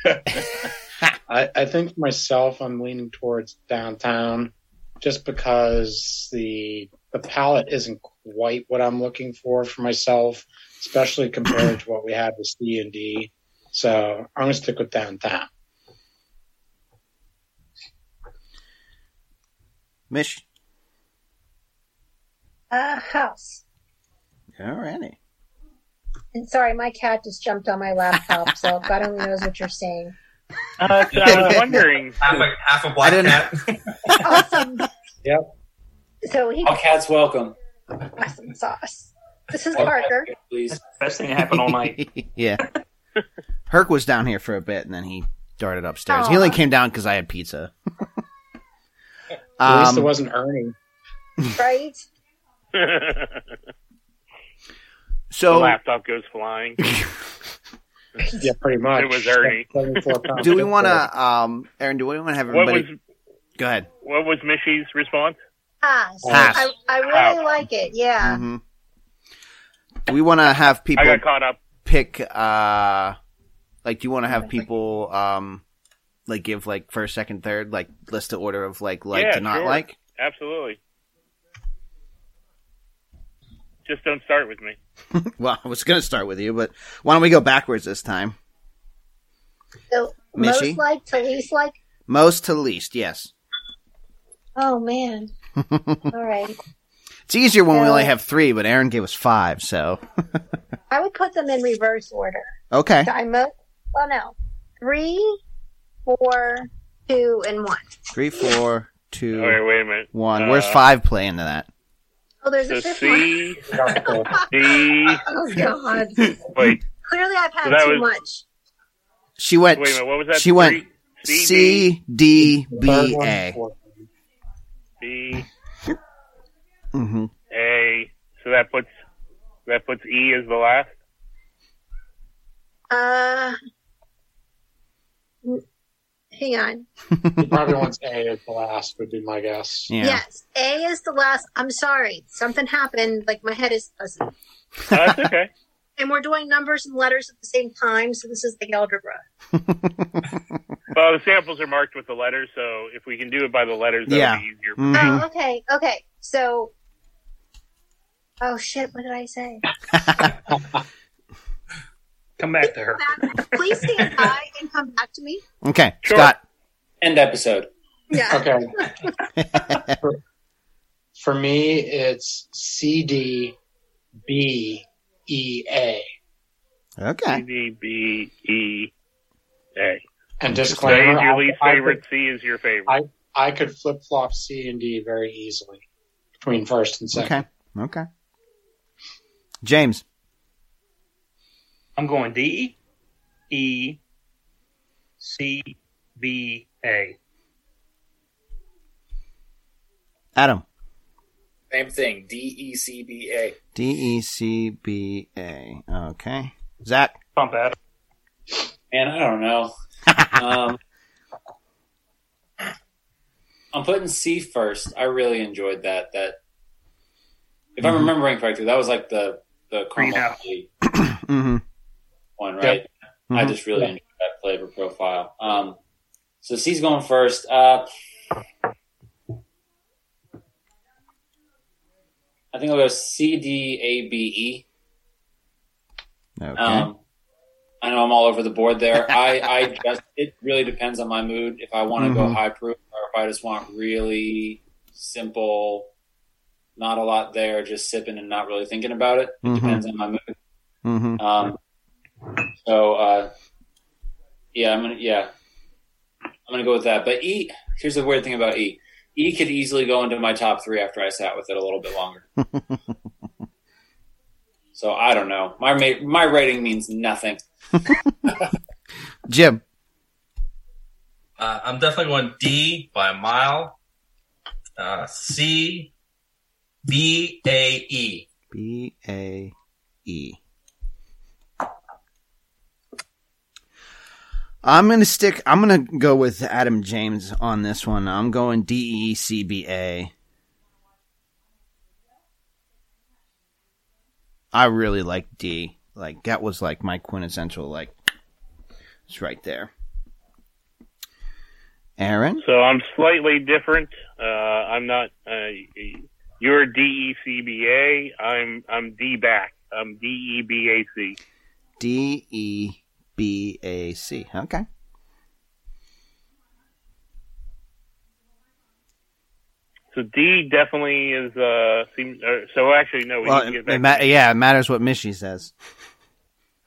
I, I think for myself, I'm leaning towards downtown, just because the the palette isn't quite what I'm looking for for myself, especially compared to what we had with C and D. So I'm gonna stick with downtown. Mish. Uh, house. Alrighty. And sorry, my cat just jumped on my laptop, so God only knows what you're saying. Uh, so I was wondering. Half a, half a black I didn't- cat. Awesome. Yep. So he All cats welcome. awesome sauce. This is All Parker. cats, please. Best thing that happened all night. yeah. Herc was down here for a bit, and then he darted upstairs. He only came down because I had pizza. At least it um, wasn't Ernie. Right? so. the so, laptop goes flying. Yeah, pretty much. It was Ernie. 74 pounds do we want to, um, Aaron? Do we want to have What everybody? was Go ahead. what was Mishy's response? House. House. I, I really house. like it. Yeah. hmm Do we want to have people I got caught up. Pick? uh Like, do you want to have people, um, like give like first, second, third, like list the order of like like Yeah, to not sure. like? Absolutely. Just don't start with me. Well, I was gonna start with you, but why don't we go backwards this time? So Mishy? most like to least like. Most to least, yes. Oh man. All right. It's easier when we only have three, but Aaron gave us five, so I would put them in reverse order. okay. So I most. Well, no. Three, four, two, and one. Three, four, two, wait, wait a minute. one. Where's Uh, five play into that? Oh, there's So a fifth one. C, Doubtful. D. Oh God. Wait, Clearly, I've had So too was- much. She went. wait a minute. What was that? She went Three? C, C D The B third one, A. fourth D, Mm-hmm. A. So that puts that puts E as the last. Uh, hang on. one. He probably wants A as the last, would be my guess. Yeah. Yes, A is the last. I'm sorry, something happened. Like my head is fuzzy. Oh, that's okay. and we're doing numbers and letters at the same time, so this is the algebra. well, the samples are marked with the letters, so if we can do it by the letters, that'll Yeah. be easier. Mhm. Oh, okay, okay. So, oh shit, what did I say? Come back to her. Back- Please stand by and come back to me. Okay, Sure. Scott. End episode. Yeah. Okay. for, for me, it's C D B E A. Okay. C, D, B, E, A. And A disclaimer, is your least I favorite. could- C is your favorite. I, I could flip flop C and D very easily between first and second. Okay. Okay. James. I'm going D, E, C, B, A. Adam. Same thing. D E C B A. D E C B A. Okay. Zach. Pump that. Man, I don't know. um, I'm putting C first. I really enjoyed that. That, if I'm Mhm. remembering correctly, that was like the the caramel Greenhouse. Mm-hmm. one, right? I Mhm. just really enjoyed that flavor profile. Um, so C's going first. Uh, I think I'll go C D A B E. Okay. Um, I know I'm all over the board there. I, I just it really depends on my mood. If I want to go Mhm. high proof, or if I just want really simple, not a lot there, just sipping and not really thinking about it. It Mhm. depends on my mood. mm-hmm. Um, so uh, yeah, I'm gonna yeah, I'm gonna go with that. But E, here's the weird thing about E. E could easily go into my top three after I sat with it a little bit longer. so I don't know. My ma- my rating means nothing. Jim. Uh, I'm definitely going D by a mile. Uh, C, B, A, E. B A E. I'm gonna stick. I'm gonna go with Adam James on this one. I'm going D E C B A. I really like D. Like that was like my quintessential. Like it's right there. Aaron. So I'm slightly different. Uh, I'm not. Uh, you're D E C B A. I'm I'm D back. I'm D E B A C. D E B A C. Okay. So D definitely is. Uh, seems, uh, so actually, no. We Well, need to get it, back it ma- yeah, it matters what Mishy says.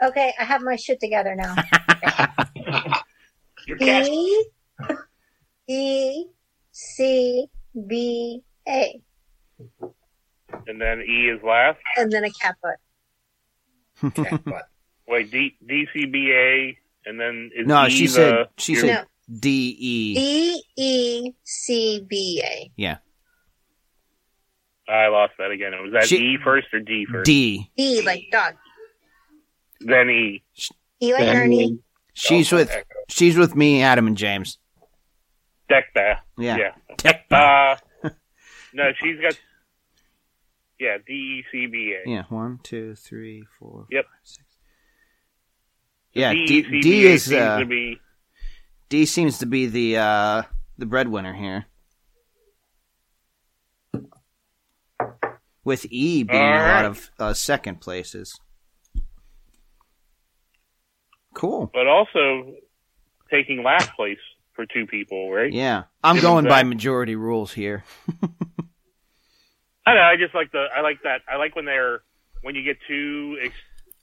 Okay, I have my shit together now. Your cat. E E C B A, and then E is last. and then a cat butt. cat butt. Wait, D D C B A, and then is No, E she the, said she your- said D E. E E C B A. Yeah, I lost that again. Was that She- E first or D first? D. E like dog. Then E. E like Then Ernie. She's Oh, with echo. she's with me, Adam and James. Deck. Yeah. Yeah. Tech- Uh, no, she's got. Yeah, D E C B A. yeah, one, two, three, four, Yep. five, six. Yeah, D D, D is seems uh, to be. D seems to be the uh, the breadwinner here, with E being a lot of uh, second places. Cool. But also taking last place for two people, right? Yeah, I'm going by majority rules here. I know. I just like the. I like that. I like when they're when you get two ex-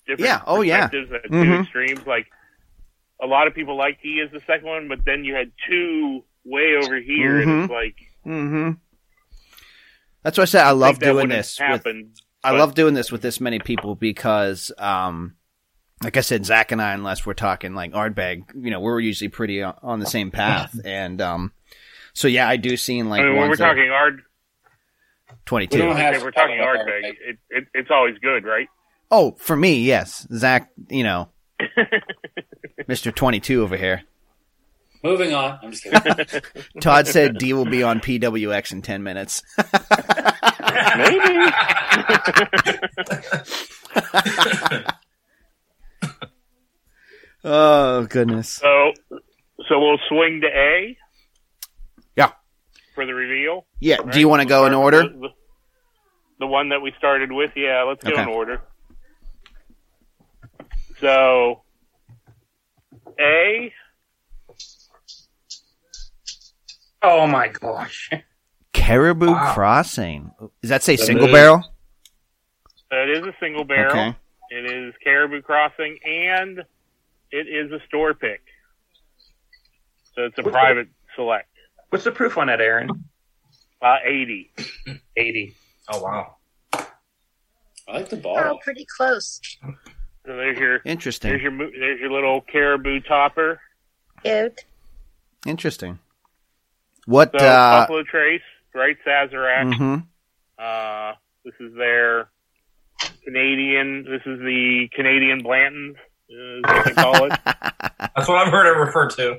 different Yeah, oh, yeah. Mhm. two extremes. Like a lot of people like E as the second one, but then you had two way over here, and Mhm. it's like Mm-hmm. That's why I said I love doing this. With, Happen. I love doing this with this many people because, um, like I said, Zach and I, unless we're talking like Ardbeg, you know, we're usually pretty on the same path. and, um, so yeah, I do seem like I mean, when we're ones that- talking ard, 22. We don't have- if we're talking talk about Ardbeg, Ardbeg. it, it, it's always good, right? oh, for me, yes. Zach, you know, Mr. 22 over here. Moving on. I'm just kidding. Todd said D will be on PWX in 10 minutes. Maybe. oh, goodness. so, so we'll swing to A. Yeah. For the reveal. Yeah. All Do you want to go in start order? With The, the, the one that we started with, yeah. Let's go Okay. in order. So, A. Oh my gosh. Caribou Wow. Crossing. Does that say The single moon. barrel? That is a single barrel. Okay. It is Caribou Crossing, and it is a store pick. So it's a What- private select. What's the proof on that, Aaron? Uh, 80. 80. Oh wow. I like the ball. Oh, pretty close. So there's your interesting. there's Interesting. your there's your little caribou topper. Cute. Interesting. What? So uh, Buffalo Trace, right? Sazerac. mhm. Uh, this is their Canadian. This is the Canadian Blanton, is what they call it. That's what I've heard it referred to.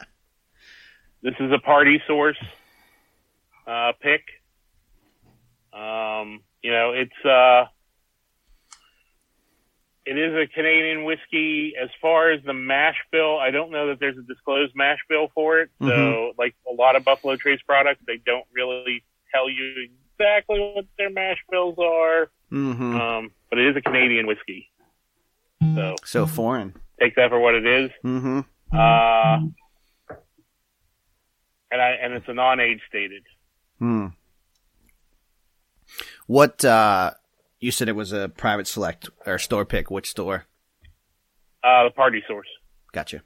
This is a party source uh, pick. Um, you know, it's uh, it is a Canadian whiskey. As far as the mash bill, I don't know that there's a disclosed mash bill for it. So, Mhm. like a lot of Buffalo Trace products, they don't really tell you exactly what their mash bills are. hmm Um, but it is a Canadian whiskey, so So foreign. take that for what it is. hmm Uh, and I and it's a non-age stated. Hmm. What? uh You said it was a private select or store pick. Which store? Uh, the party source. Gotcha.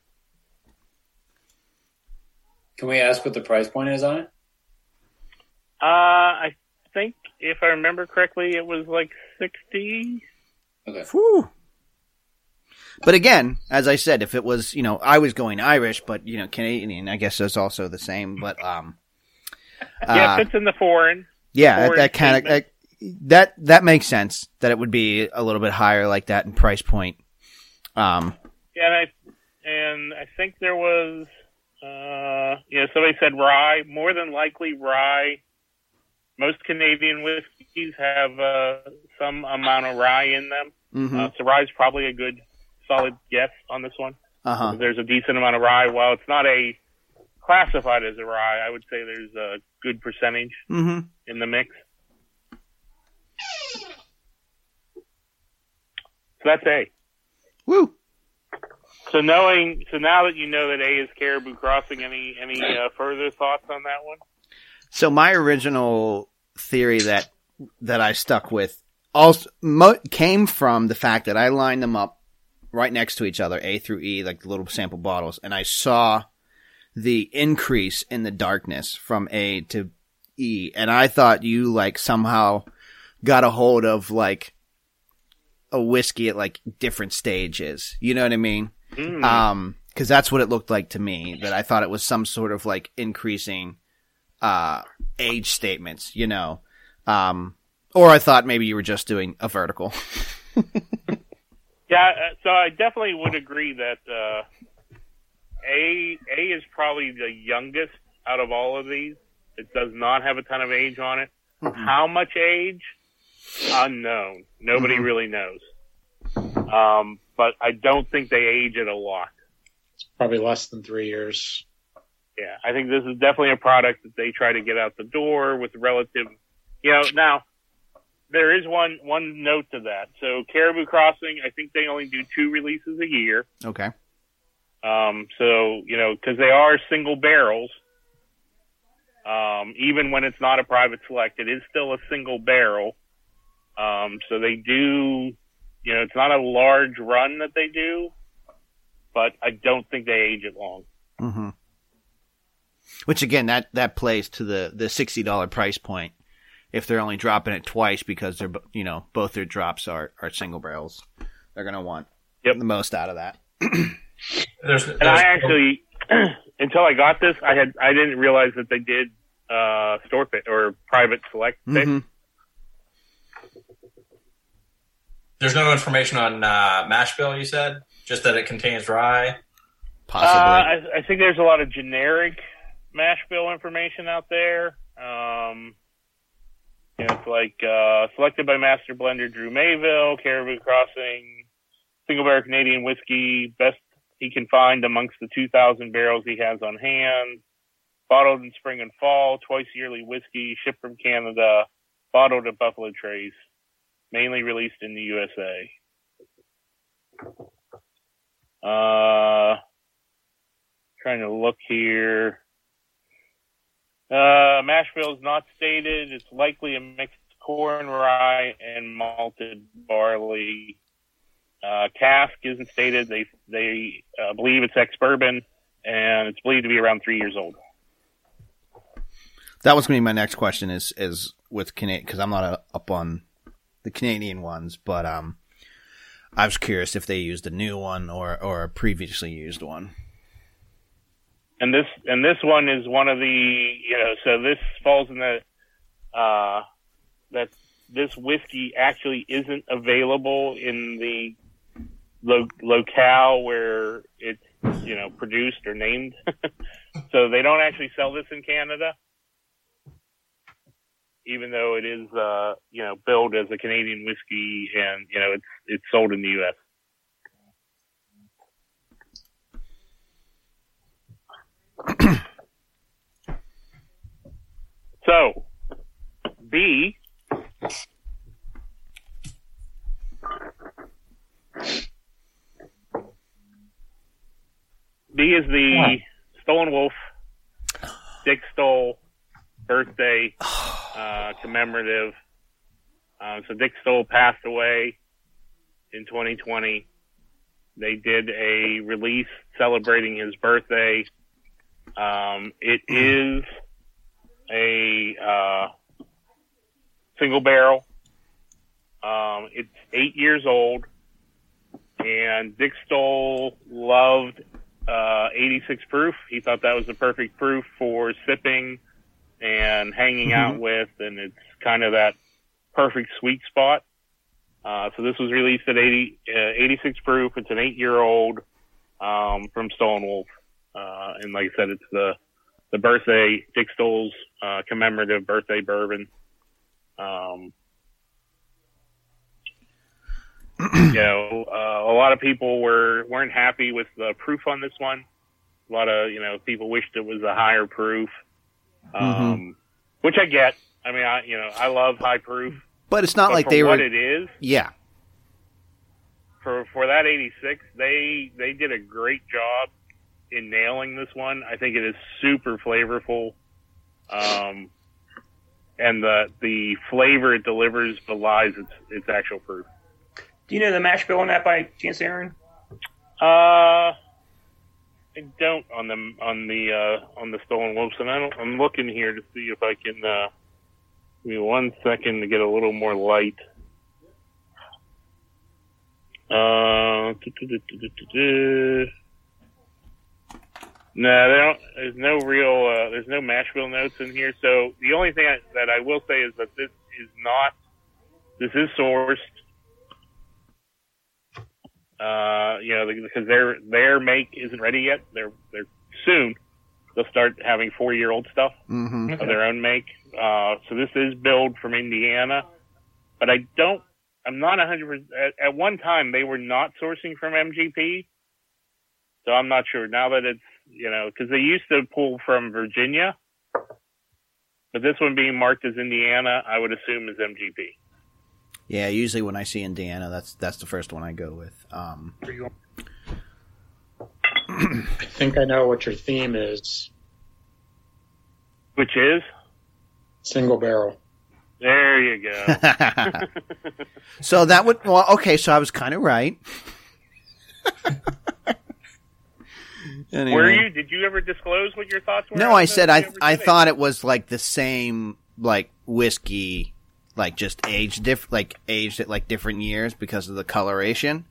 Can we ask what the price point is on it? Uh, I think if I remember correctly, it was like sixty. Okay. Whew. But again, as I said, if it was, you know, I was going Irish, but you know, Canadian, I guess is also the same. But um, yeah, uh, it fits in the foreign. yeah, that, foreign that kind of statement. That that makes sense. That it would be a little bit higher like that in price point. Um, Yeah, and I and I think there was, uh, know, somebody said rye. More than likely, rye. Most Canadian whiskeys have uh, some amount of rye in them. mhm. Uh, so rye is probably a good, solid guess on this one. uh huh. There's a decent amount of rye. While it's not a classified as a rye, I would say there's a good percentage hmm in the mix. So that's A. Woo. So knowing, so now that you know that A is Caribou Crossing, any any uh, further thoughts on that one? So my original theory that that I stuck with also mo- came from the fact that I lined them up right next to each other, A through E, like the little sample bottles, and I saw the increase in the darkness from A to E, and I thought you like somehow got a hold of like a whiskey at like different stages. You know what I mean? Hmm. Um, cause that's what it looked like to me, that I thought it was some sort of like increasing, uh, age statements, you know? Um, or I thought maybe you were just doing a vertical. Yeah, uh, so I definitely would agree that uh, A A is probably the youngest out of all of these. It does not have a ton of age on it. How much age? Unknown. Nobody Mhm. really knows. Um, but I don't think they age it a lot. It's probably less than three years. Yeah, I think this is definitely a product that they try to get out the door with relative. You know, now there is one one note to that. So Caribou Crossing, I think they only do two releases a year. Okay. Um, so you know, because they are single barrels. Um, even when it's not a private select, it is still a single barrel. Um, so they do, you know, it's not a large run that they do, but I don't think they age it long. hmm Which again, that, that plays to the, the $60 price point. If they're only dropping it twice because they're, you know, both their drops are, are single barrels, they're going to want Yep. the most out of that. There's, And I actually, until I got this, I had I didn't realize that they did uh, store pick or private select pick. Mhm. There's no information on uh, mash bill. You said just that it contains rye. Uh, Possibly. I, I think there's a lot of generic mash bill information out there. Um, you know, it's like uh, selected by master blender Drew Mayville, Caribou Crossing, single barrel Canadian whiskey, best he can find amongst the 2,000 barrels he has on hand. Bottled in spring and fall, twice yearly whiskey, shipped from Canada, bottled at Buffalo Trace, mainly released in the USA. Uh, trying to look here. Uh, mash bill is not stated. It's likely a mixed corn rye, and malted barley. Uh, cask isn't stated. They they uh, believe it's ex bourbon, and it's believed to be around three years old. That was going to be my next question. Is is with Canadian because I'm not uh, up on the Canadian ones, but um, I was curious if they used a new one or or a previously used one. and this and this one is one of the you know so this falls in the uh that this whiskey actually isn't available in the lo- locale where it's you know produced or named so they don't actually sell this in canada even though it is uh you know billed as a canadian whiskey and you know it's it's sold in the us So, B. B is the Stoll & Wolfe Dick Stoll birthday uh, commemorative. Uh, so Dick Stoll passed away in 2020. They did a release celebrating his birthday. Um, it is a uh, single barrel. Um, it's eight years old, and Dick Stoll loved uh, 86 proof. He thought that was the perfect proof for sipping and hanging out with, and it's kind of that perfect sweet spot. Uh, so this was released at 80, uh, 86 proof. It's an eight year old um, from Stoll & Wolfe, uh, and like I said, it's the the birthday Dick Stoll's uh, commemorative birthday bourbon. Um, you know, uh, a lot of people were weren't happy with the proof on this one. A lot of you know people wished it was a higher proof, um, which I get. I mean, I you know I love high proof, But it's not but like for they were. what it is yeah, for for that 86 they they did a great job in nailing this one i think it is super flavorful um and the the flavor it delivers belies its its actual proof Do you know the mash bill on that by chance, Aaron? uh i don't on the on the uh on the stolen wolves and i don't i'm looking here to see if i can uh give me one second to get a little more light uh, no. There's no real. Uh, there's no mash bill notes in here. So the only thing I, that I will say is that this is not. This is sourced. Uh, you know, because their their make isn't ready yet. They're they're soon. They'll start having four year old stuff hmm of their own make. Uh, so this is billed from Indiana, but I don't. I'm not 100. percent at, at one time they were not sourcing from MGP, so I'm not sure now that it's you know because they used to pull from Virginia, but this one being marked as Indiana, I would assume is MGP. Yeah. Usually when I see Indiana, that's that's the first one I go with. Um, I think I know what your theme is. Which is Single barrel. there you go. so that would well, okay. So I was kind of right. Anyway. Were you? Did you ever disclose what your thoughts were? No, I said I I thought it was like the same like whiskey, like just aged diff like aged at like different years because of the coloration,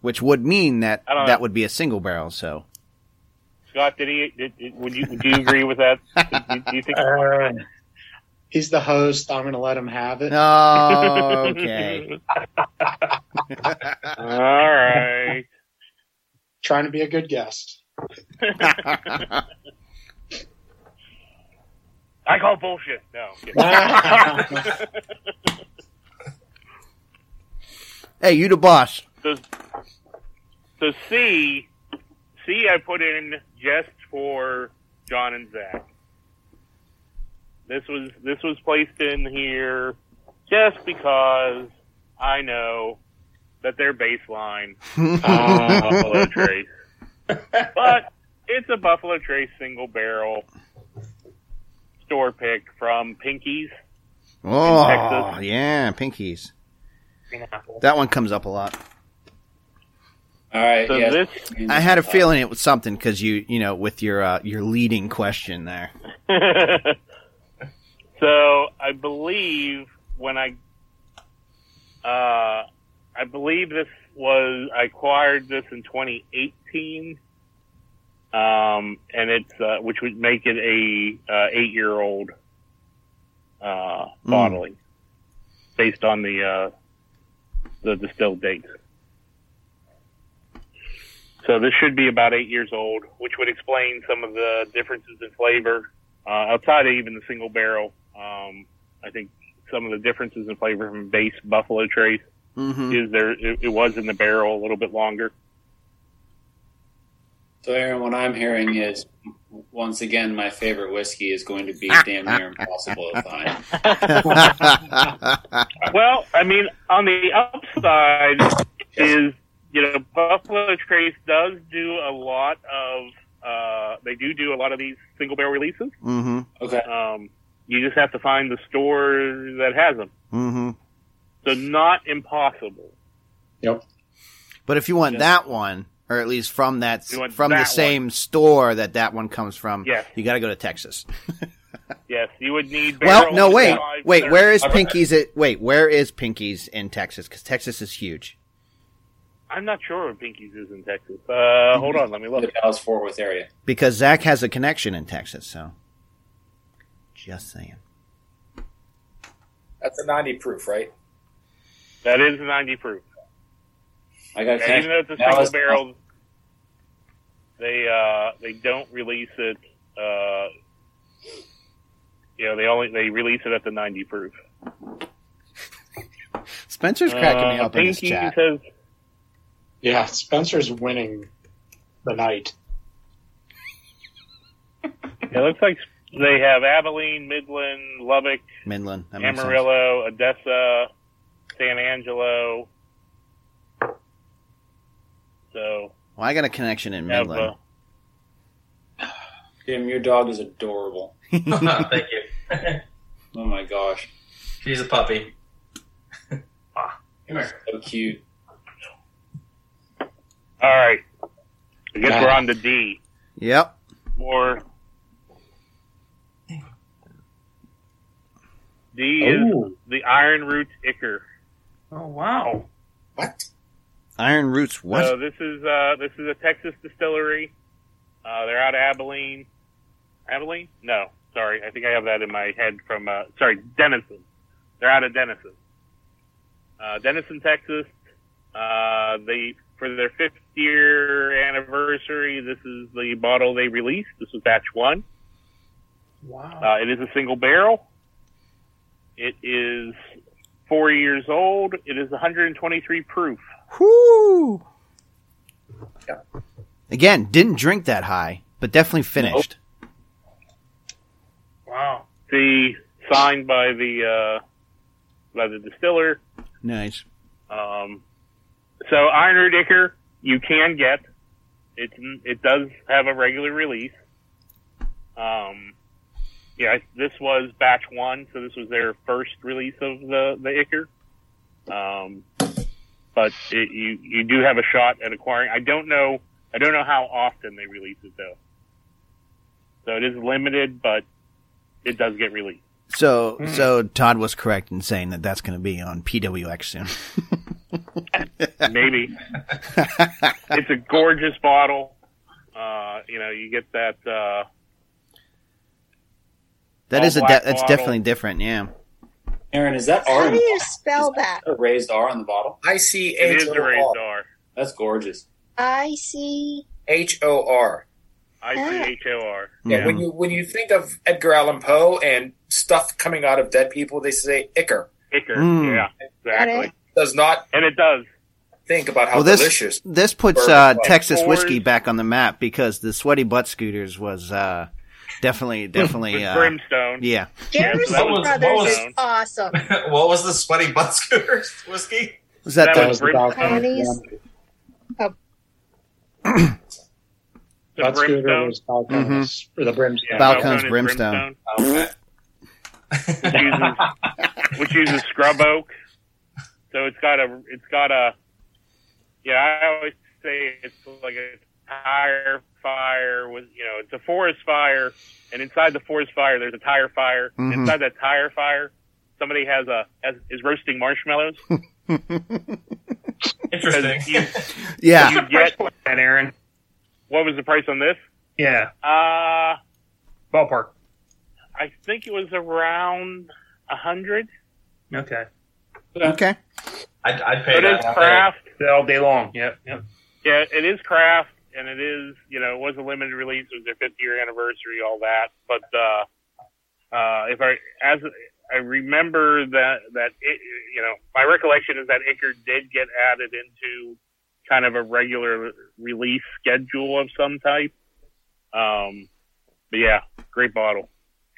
which would mean that I don't know. that would be a single barrel. So Scott, did he? Did, did- would you? Do you agree with that? do, do you think? Uh, he's the host. I'm going to let him have it. oh, okay. All right. Trying to be a good guest. I call bullshit. No. Hey, you the boss. so, so C, C, I put in just for John and Zach. This was this was placed in here just because I know that their baseline uh, Buffalo Trace, but it's a Buffalo Trace single barrel store pick from Pinkies. Oh, Texas. yeah, pinkies. That one comes up a lot. All right. So yeah. this I had a feeling it was something because you, you know, with your uh, your leading question there. so I believe when I, uh, I believe this was I acquired this in 2018, um, and it's uh, which would make it a uh, eight year old uh, Mm. bottling based on the uh, the distilled dates. So this should be about eight years old, which would explain some of the differences in flavor uh, outside of even the single barrel. Um, I think some of the differences in flavor from base Buffalo Trace Mm-hmm. is there. It, it was in the barrel a little bit longer. So, Aaron, what I'm hearing is once again, my favorite whiskey is going to be damn near impossible to find. Well, I mean, on the upside is you know Buffalo Trace does do a lot of uh, they do do a lot of these single barrel releases. mm-hmm. Okay. Um, you just have to find the store that has them. Mm-hmm. So not impossible. Yep. But if you want Yes. that one, or at least from that from that the one. same store that that one comes from, Yes. you got to go to Texas. Yes, you would need. well, no, wait, wait. thirty. Where is I've- Pinky's? At, wait, where is Pinky's in Texas? Because Texas is huge. I'm not sure where Pinky's is in Texas. Uh, hold on, let me look. The Dallas Fort Worth area. Because Zach has a connection in Texas, so just saying. That's a 90 proof, right? That is 90 proof. I got even though it's a Dallas- single barrel, they uh, they don't release it. Uh, you know, they only they release it at the 90 proof. Spencer's cracking me Uh, up in this Pinky chat. says Yeah, Spencer's winning the night. it looks like they have Abilene, Midland, Lubbock, Midland, that sense. Amarillo, Odessa, San Angelo. So Well, I got a connection in have, Midland. Jim, your dog is adorable. Thank you. Oh my gosh, She's a puppy. come here. So cute. all right. I guess Got we're it. on to D. Yep. More. D is Oh, the Iron Roots Ichor. Oh wow. What? Iron Roots. What? So this is uh, this is a Texas distillery. Uh, they're out of Abilene. Abilene? No, sorry. I think I have that in my head from uh, sorry Denison. They're out of Denison. Uh, Denison, Texas. Uh, they for their fifth year anniversary. This is the bottle they released. This was batch one. Wow. Uh, it is a single barrel. It is four years old. It is 123 proof. Whoo! Yeah. Again, didn't drink that high, but definitely finished. Wow. The signed by the uh, by the distiller. Nice. Um, so Iron Root Ichor you can get. It it does have a regular release. Um, yeah, this was batch one, so this was their first release of the the Ichor. Um, but it, you you do have a shot at acquiring. I don't know. I don't know how often they release it though. So it is limited, but it does get released. So, Hmm. so Todd was correct in saying that that's going to be on PWX soon. Maybe. it's a gorgeous bottle. Uh, you know, you get that. Uh, That All is a de- that's definitely different. Yeah. Aaron, is that R? How do you spell Is that? A raised R on the bottle. I C it H is O a raised R. R. That's gorgeous. I see. H O R. I C H O R. Yeah, when you when you think of Edgar Allan Poe and stuff coming out of dead people, they say Ichor. Ichor. Mm. Yeah, exactly. Does not And it does. think about how well, this delicious. this puts uh, Texas whiskey back on the map because the sweaty butt scooters was uh, definitely definitely With uh, brimstone. yeah. Garrison that was- Brothers was- is awesome. what was the sweaty butt scooters whiskey? Was that, That the that was the Brimstone. Balcones. The That scooter brimstone. was Balcones, or the Brimstone. Yeah, Balcones Balcones Brimstone. Okay. which uses which uses scrub oak. So it's got a it's got a yeah. I always say it's like a tire fire with you know it's a forest fire, and inside the forest fire there's a tire fire. Mhm. Inside that tire fire, somebody has a has, is roasting marshmallows. Interesting. You, Yeah. you get And Aaron, what was the price on this? yeah, Uh ballpark. I think it was around a hundred. Okay, Okay. I'd, I'd pay It that. is craft. all day long. Yep, yep. Yeah, it is craft, and it is you know it was a limited release. It was their 50 year anniversary, all that. But uh, uh, if I as I remember that that it, you know my recollection is that Ichor did get added into kind of a regular release schedule of some type. Um, but yeah, great bottle.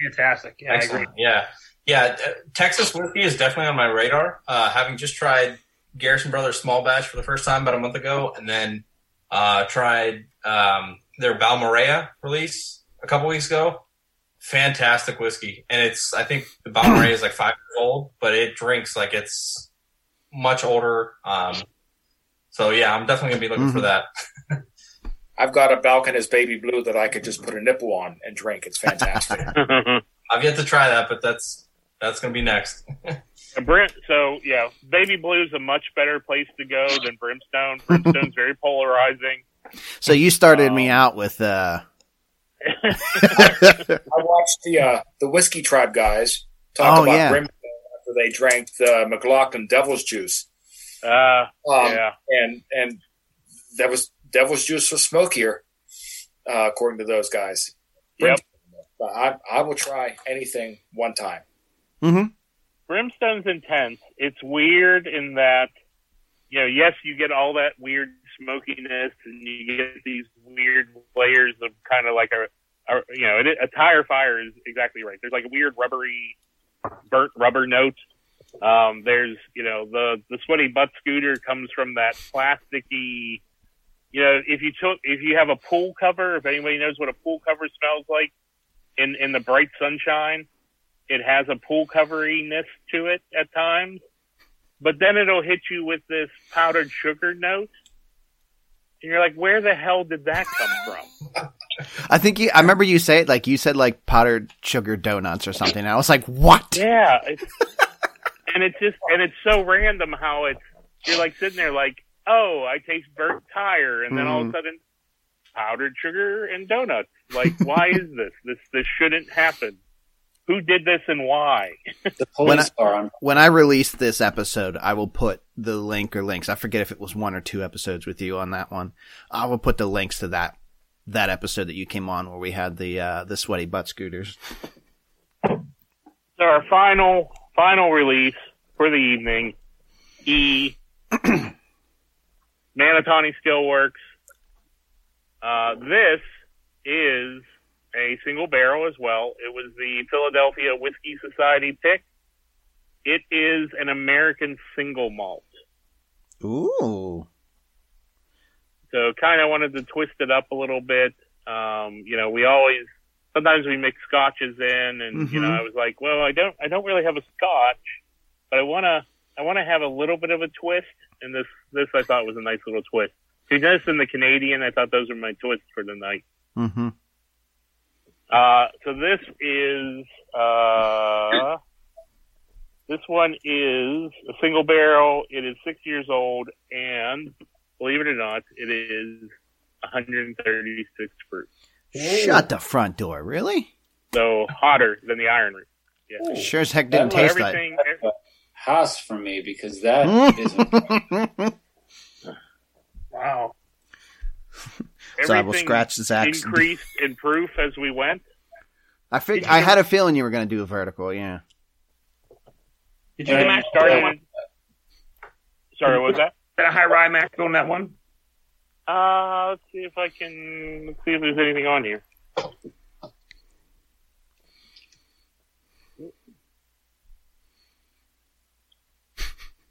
Fantastic. Yeah, I agree. Excellent. Yeah. Yeah. uh, Texas whiskey is definitely on my radar. Uh, having just tried Garrison Brothers small batch for the first time about a month ago, and then uh, tried um, their Balmorhea release a couple weeks ago. Fantastic whiskey, and it's I think the Balmorhea is like five years old, but it drinks like it's much older. Um, so yeah, I'm definitely gonna be looking for that. I've got a Balcones Baby Blue that I could just put a nipple on and drink. It's fantastic. I've yet to try that, but that's that's gonna be next. A Brim, so yeah, Baby Blue is a much better place to go than Brimstone. Brimstone's very polarizing. So you started Um, me out with uh I watched the uh, the Whiskey Tribe guys talk Oh, about yeah. Brimstone after they drank the McLaughlin Devil's Juice. Uh, Um, yeah. and and that was Devil's Juice was smokier, uh, according to those guys. Yep. But I I will try anything one time. mhm. Brimstone's intense. It's weird in that, you know, yes, you get all that weird smokiness and you get these weird layers of kind of like a, a you know, a tire fire is exactly right. There's like a weird rubbery, burnt rubber note. Um, there's, you know, the, the sweaty butt scooter comes from that plasticky, you know, if you took, if you have a pool cover, if anybody knows what a pool cover smells like in, in the bright sunshine, it has a pool coveriness to it at times, but then it'll hit you with this powdered sugar note. And you're like, where the hell did that come from? I think you I remember you say it like you said like powdered sugar donuts or something. And I was like, "What?" Yeah. It's, and it's just, and it's so random how it's, you're like sitting there like, oh, I taste burnt tire. And then all of a Mhm. sudden, powdered sugar and donuts. Like, why is this? This, this shouldn't happen. Who did this and why? The When police are on. When I release this episode, I will put the link or links. I forget if it was one or two episodes with you on that one. I will put the links to that that episode that you came on where we had the uh the sweaty butt scooters. So our final final release for the evening, E Manatani Steelworks. Uh, this is a single barrel as well. It was the Philadelphia Whiskey Society pick. It is an American single malt. Ooh. So kind of wanted to twist it up a little bit. Um, you know, we always sometimes we mix scotches in, and you know, Mhm. I was like, well, I don't, I don't really have a scotch, but I wanna, I wanna have a little bit of a twist. And this, this I thought was a nice little twist. See, this and the Canadian, I thought those were my twists for the night. Mm-hmm. Uh, so this is, uh, this one is a single barrel. It is six years old, and believe it or not, it is 136 proof. Shut the front door, really? So hotter than the Iron Root. Yeah. Sure as heck didn't might taste like. Everything, Haas for me because that is Wow. so I will everything scratch Zach's. increased in proof as we went. I fig- I had a feeling you were going to do a vertical. Yeah. Did you And get you one? Sorry, what was that? That a high rye max on that one? Uh, let's see if I can let's see if there's anything on here.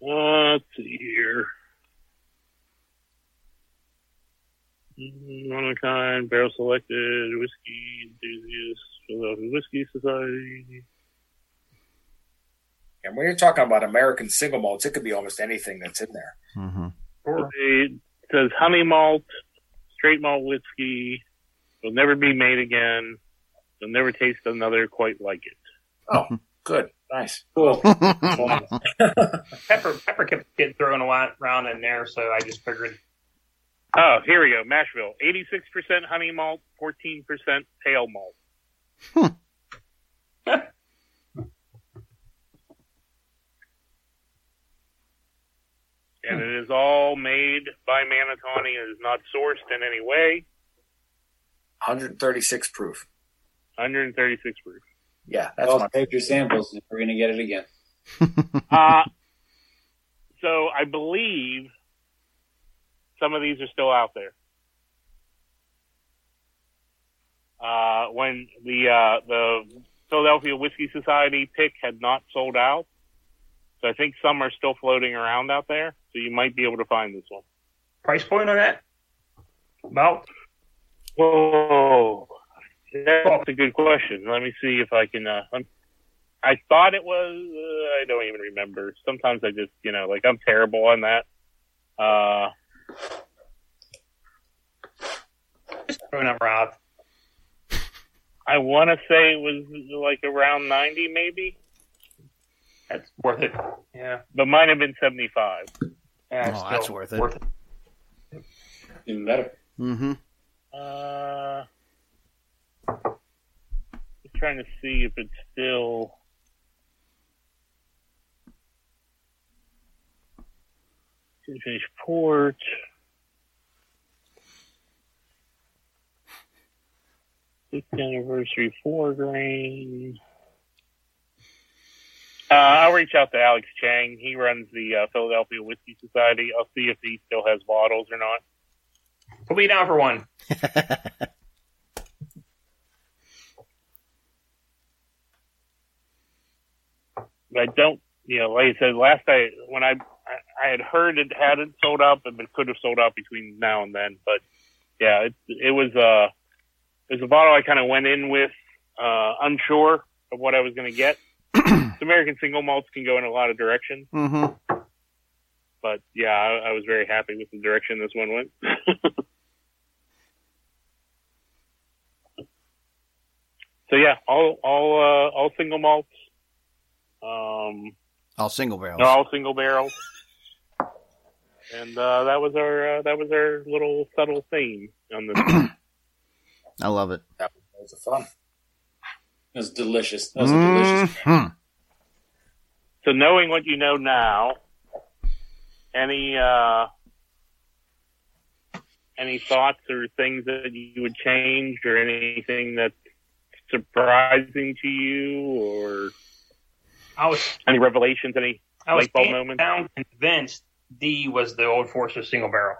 Let's see here. Mm, One of a kind, barrel selected, whiskey enthusiast, Philadelphia Whiskey Society. And when you're talking about American single malts, it could be almost anything that's in there. Mm-hmm. It says honey malt, straight malt whiskey, will never be made again. You'll never taste another quite like it. Oh, good, nice. Cool. Pepper pepper kept getting thrown a lot around in there, so I just figured Oh, here we go. mash bill, 86% honey malt, 14% pale malt. and it is all made by Manatawny. It is not sourced in any way. 136 proof. 136 proof. Yeah, that's Well, my. take your samples. and We're going to get it again. Uh, so I believe some of these are still out there. Uh, when the uh, the Philadelphia Whiskey Society pick had not sold out, so I think some are still floating around out there. So you might be able to find this one. price point on that. About Whoa, that's a good question. Let me see if I can. Uh, I'm- thought it was. Uh, I don't even remember. Sometimes I just, you know, like I'm terrible on that. Uh, just throw a number. I want to say it was like around 90, maybe, That's worth it. Yeah. but might have been 75. yeah Oh, that's worth it. Worth it. Even better. Mm-hmm. Uh, just trying to see if it's still. Finish port. Sixth anniversary four grain. Uh, I'll reach out to Alex Chang. He runs the uh, Philadelphia Whiskey Society. I'll see if he still has bottles or not. Put me down for one. I don't, you know, like I said, last I when I I, I had heard it hadn't sold out, but it could have sold out between now and then. But yeah, it it was uh was a bottle I kind of went in with uh unsure of what I was going to get. American single malts can go in a lot of directions, Mm-hmm. but yeah, I, I was very happy with the direction this one went. so yeah, all all uh, all single malts. Um, All single barrels. All single barrels. And uh, that was our uh, that was our little subtle theme on this. I love it. That was fun. It was delicious. That was a delicious. Mhm. so knowing what you know now, any uh, any thoughts or things that you would change, or anything that's surprising to you, or I was any revelations, any I was light bulb hands moments? down convinced D was the Old Forester single barrel.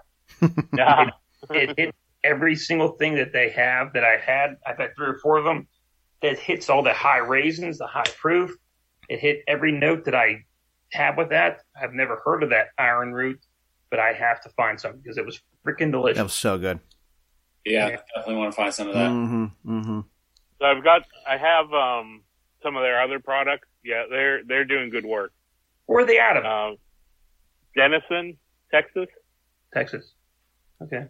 Yeah. It hit every single thing that they have that I had. I've had three or four of them. That hits all the high raisins, the high proof. It hit every note that I have with that. I've never heard of that iron root, but I have to find some because it was freaking delicious. That was so good. Yeah, Yeah. definitely want to find some of that. Mm-hmm. Mm-hmm. So I've got I have um, some of their other products. Yeah, they're they're doing good work. Where are they out of? Um, Denison, Texas. Texas. Okay.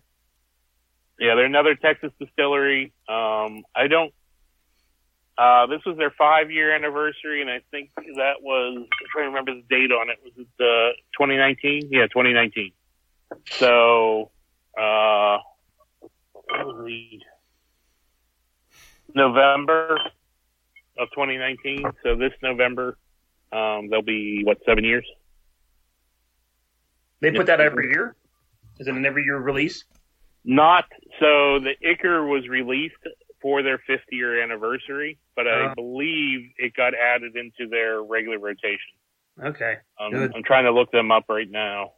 Yeah, they're another Texas distillery. Um, I don't. Uh, this was their five year anniversary, and I think that was. I'm trying to remember the date on it. Was it uh, 2019? Yeah, 2019. So, uh, what was the November of 2019. So this November, um, they'll be what seven years. They put that every year? Is it an every year release? Not so the Ichor was released for their 50 year anniversary, but I Uh. believe it got added into their regular rotation. Okay. Um, Good. I'm trying to look them up right now.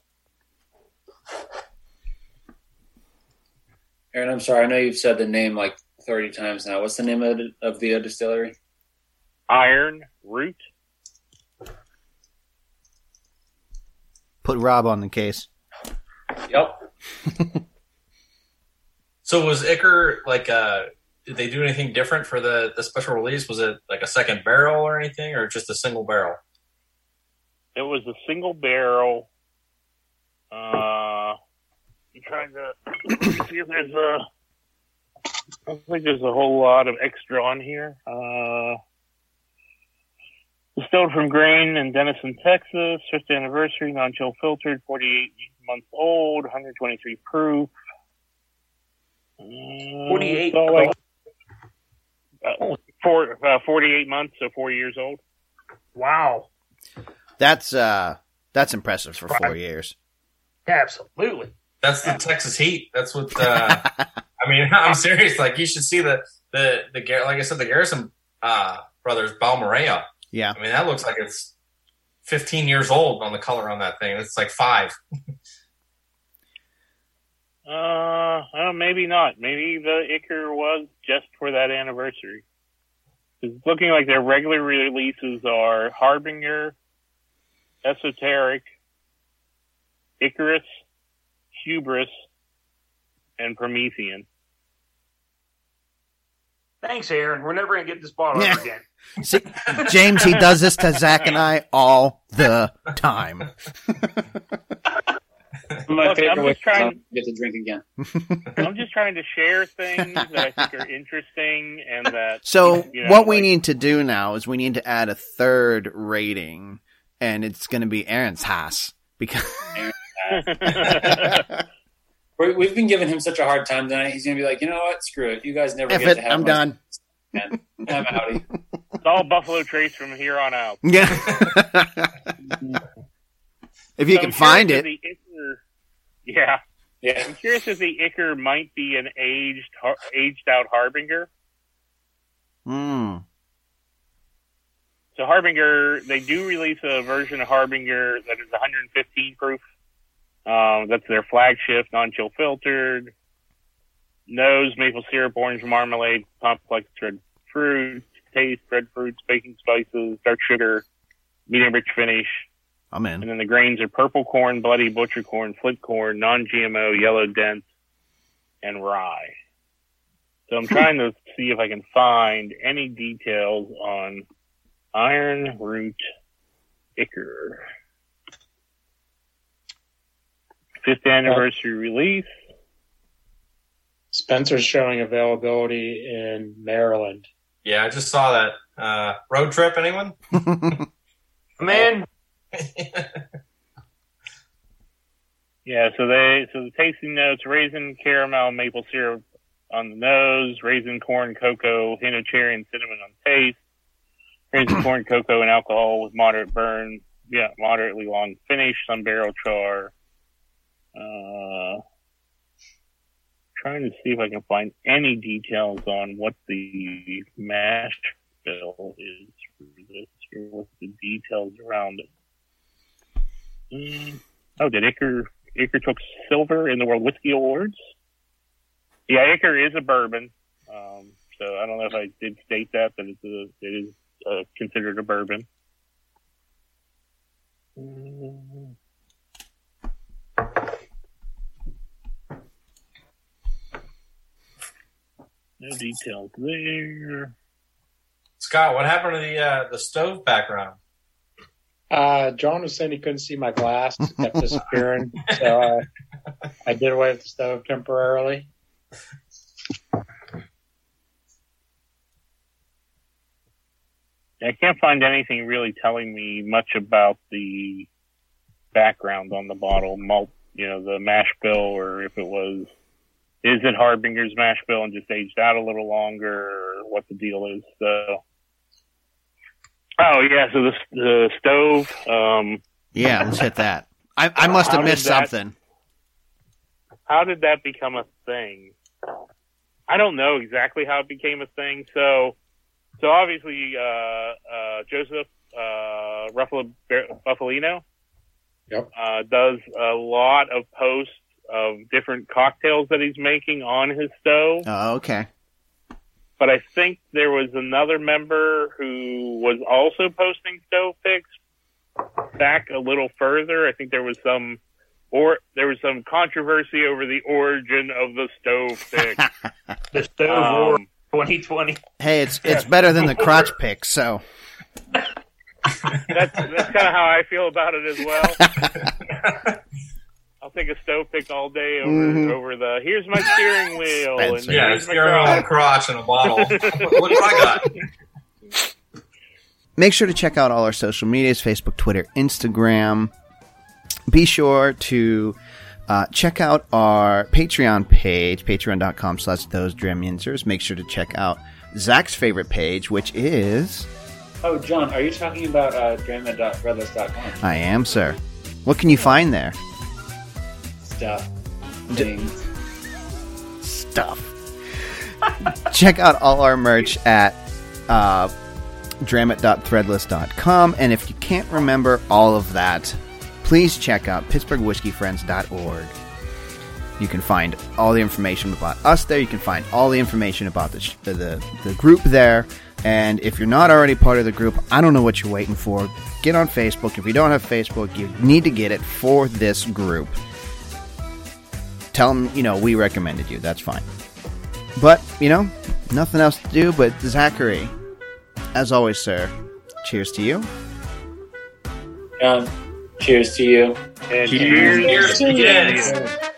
Aaron, I'm sorry. I know you've said the name like 30 times now. What's the name of the, of the uh, distillery? Iron Root. Put Rob on the case. Yep. So was Ichor like uh did they do anything different for the the special release? Was it like a second barrel or anything or just a single barrel? it was a single barrel. Uh, I'm trying to see if there's a. I don't think there's a whole lot of extra on here. Uh, distilled from grain in Denison, Texas. Fifth anniversary, non-chill filtered, 48 months old, 123 proof. 48. so like, uh, four, uh, 48 months, so four years old. Wow. That's uh that's impressive for four years. Absolutely. That's the Texas Heat. That's what. Uh, I mean, I'm serious. Like you should see the the the Gar- like I said, the Garrison uh, brothers Balmorhea. Yeah. I mean, that looks like it's 15 years old on the color on that thing. It's like five. Uh, uh, maybe not. Maybe the Ichor was just for that anniversary. It's looking like their regular releases are Harbinger, Esoteric, Icarus, Hubris, and Promethean. Thanks, Aaron. We're never going to get this bottle Yeah. again. See, James, he does this to Zach and I all the time. My Look, favorite I'm just trying- to get to drink again. I'm just trying to share things that I think are interesting and that. So you know, what we like- need to do now is we need to add a third rating, and it's going to be Aaron's Haas because We're, we've been giving him such a hard time tonight. He's going to be like, you know what? Screw it. You guys never F get it, to have I'm done. Man, I'm outie. it's all Buffalo Trace from here on out. Yeah. if you So can find it, the Ichor- yeah. Yeah. I'm curious if the Ichor might be an aged, har- aged out Harbinger. Hmm. So Harbinger, they do release a version of Harbinger that is 115 proof. Um, that's their flagship, non-chill filtered. Nose, maple syrup, orange marmalade, complex red fruit, taste, red fruits, baking spices, dark sugar, medium rich finish. I'm in. And then the grains are purple corn, bloody butcher corn, flint corn, non-GMO, yellow dent, and rye. So I'm trying to see if I can find any details on Iron Root Ichor. Fifth anniversary release. Spencer's showing availability in Maryland. Yeah, I just saw that. Uh, road trip, anyone? Man, Yeah, so they so the tasting notes: raisin, caramel, maple syrup on the nose, raisin, corn, cocoa, hint of cherry and cinnamon on taste. Raisin, corn, cocoa, and alcohol with moderate burn. Yeah, moderately long finish. Some barrel char. Uh, trying to see if I can find any details on what the mash bill is for this, or what the details around it. Mm. Oh, did Ichor Ichor took silver in the World Whiskey Awards? Yeah, Ichor is a bourbon. Um, so I don't know if I did state that, but it's a, it is uh, considered a bourbon. No details there. Scott, what happened to the uh, the stove background? Uh, John was saying he couldn't see my glass, it kept disappearing. so uh, I did away with the stove temporarily. I can't find anything really telling me much about the background on the bottle, malt, you know, the mash bill, or if it was, is it Harbinger's mash bill and just aged out a little longer, or what the deal is. So, oh yeah, so the the stove, um, yeah, let's hit that. I, I must have How did missed that- something. how did that become a thing? I don't know exactly how it became a thing. So, so obviously, uh, uh, Joseph, uh, Ruffalo, Buffalino, Yep. uh, does a lot of posts of different cocktails that he's making on his stove. Oh, okay. But I think there was another member who was also posting stove pics back a little further. I think there was some, or there was some controversy over the origin of the stove pic. the stove war Um, 2020. Hey, it's it's better than the crotch pick. So that's that's kind of how I feel about it as well. I'll take a stove pick all day over Mhm. over the here's my steering wheel and Yeah, here's it's my your own crotch. crotch in a bottle. what, what do I got? Make sure to check out all our social medias Facebook, Twitter, Instagram. Be sure to uh, check out our Patreon page, patreon.com slash those Dreminsers. Make sure to check out Zach's favorite page, which is Oh, John, are you talking about uh, drama.threadless.com? I am, sir. What can you find there? Stuff. Things. Stuff. check out all our merch at uh, dramit.threadless.com. And if you can't remember all of that, please check out pittsburghwhiskeyfriends.org. You can find all the information about us there. You can find all the information about the, sh- the, the group there. And if you're not already part of the group, I don't know what you're waiting for. Get on Facebook. If you don't have Facebook, you need to get it for this group. Tell them, you know, we recommended you. That's fine. But, you know, nothing else to do but Zachary. As always, sir, cheers to you. John, cheers to you. And Cheers. Cheers.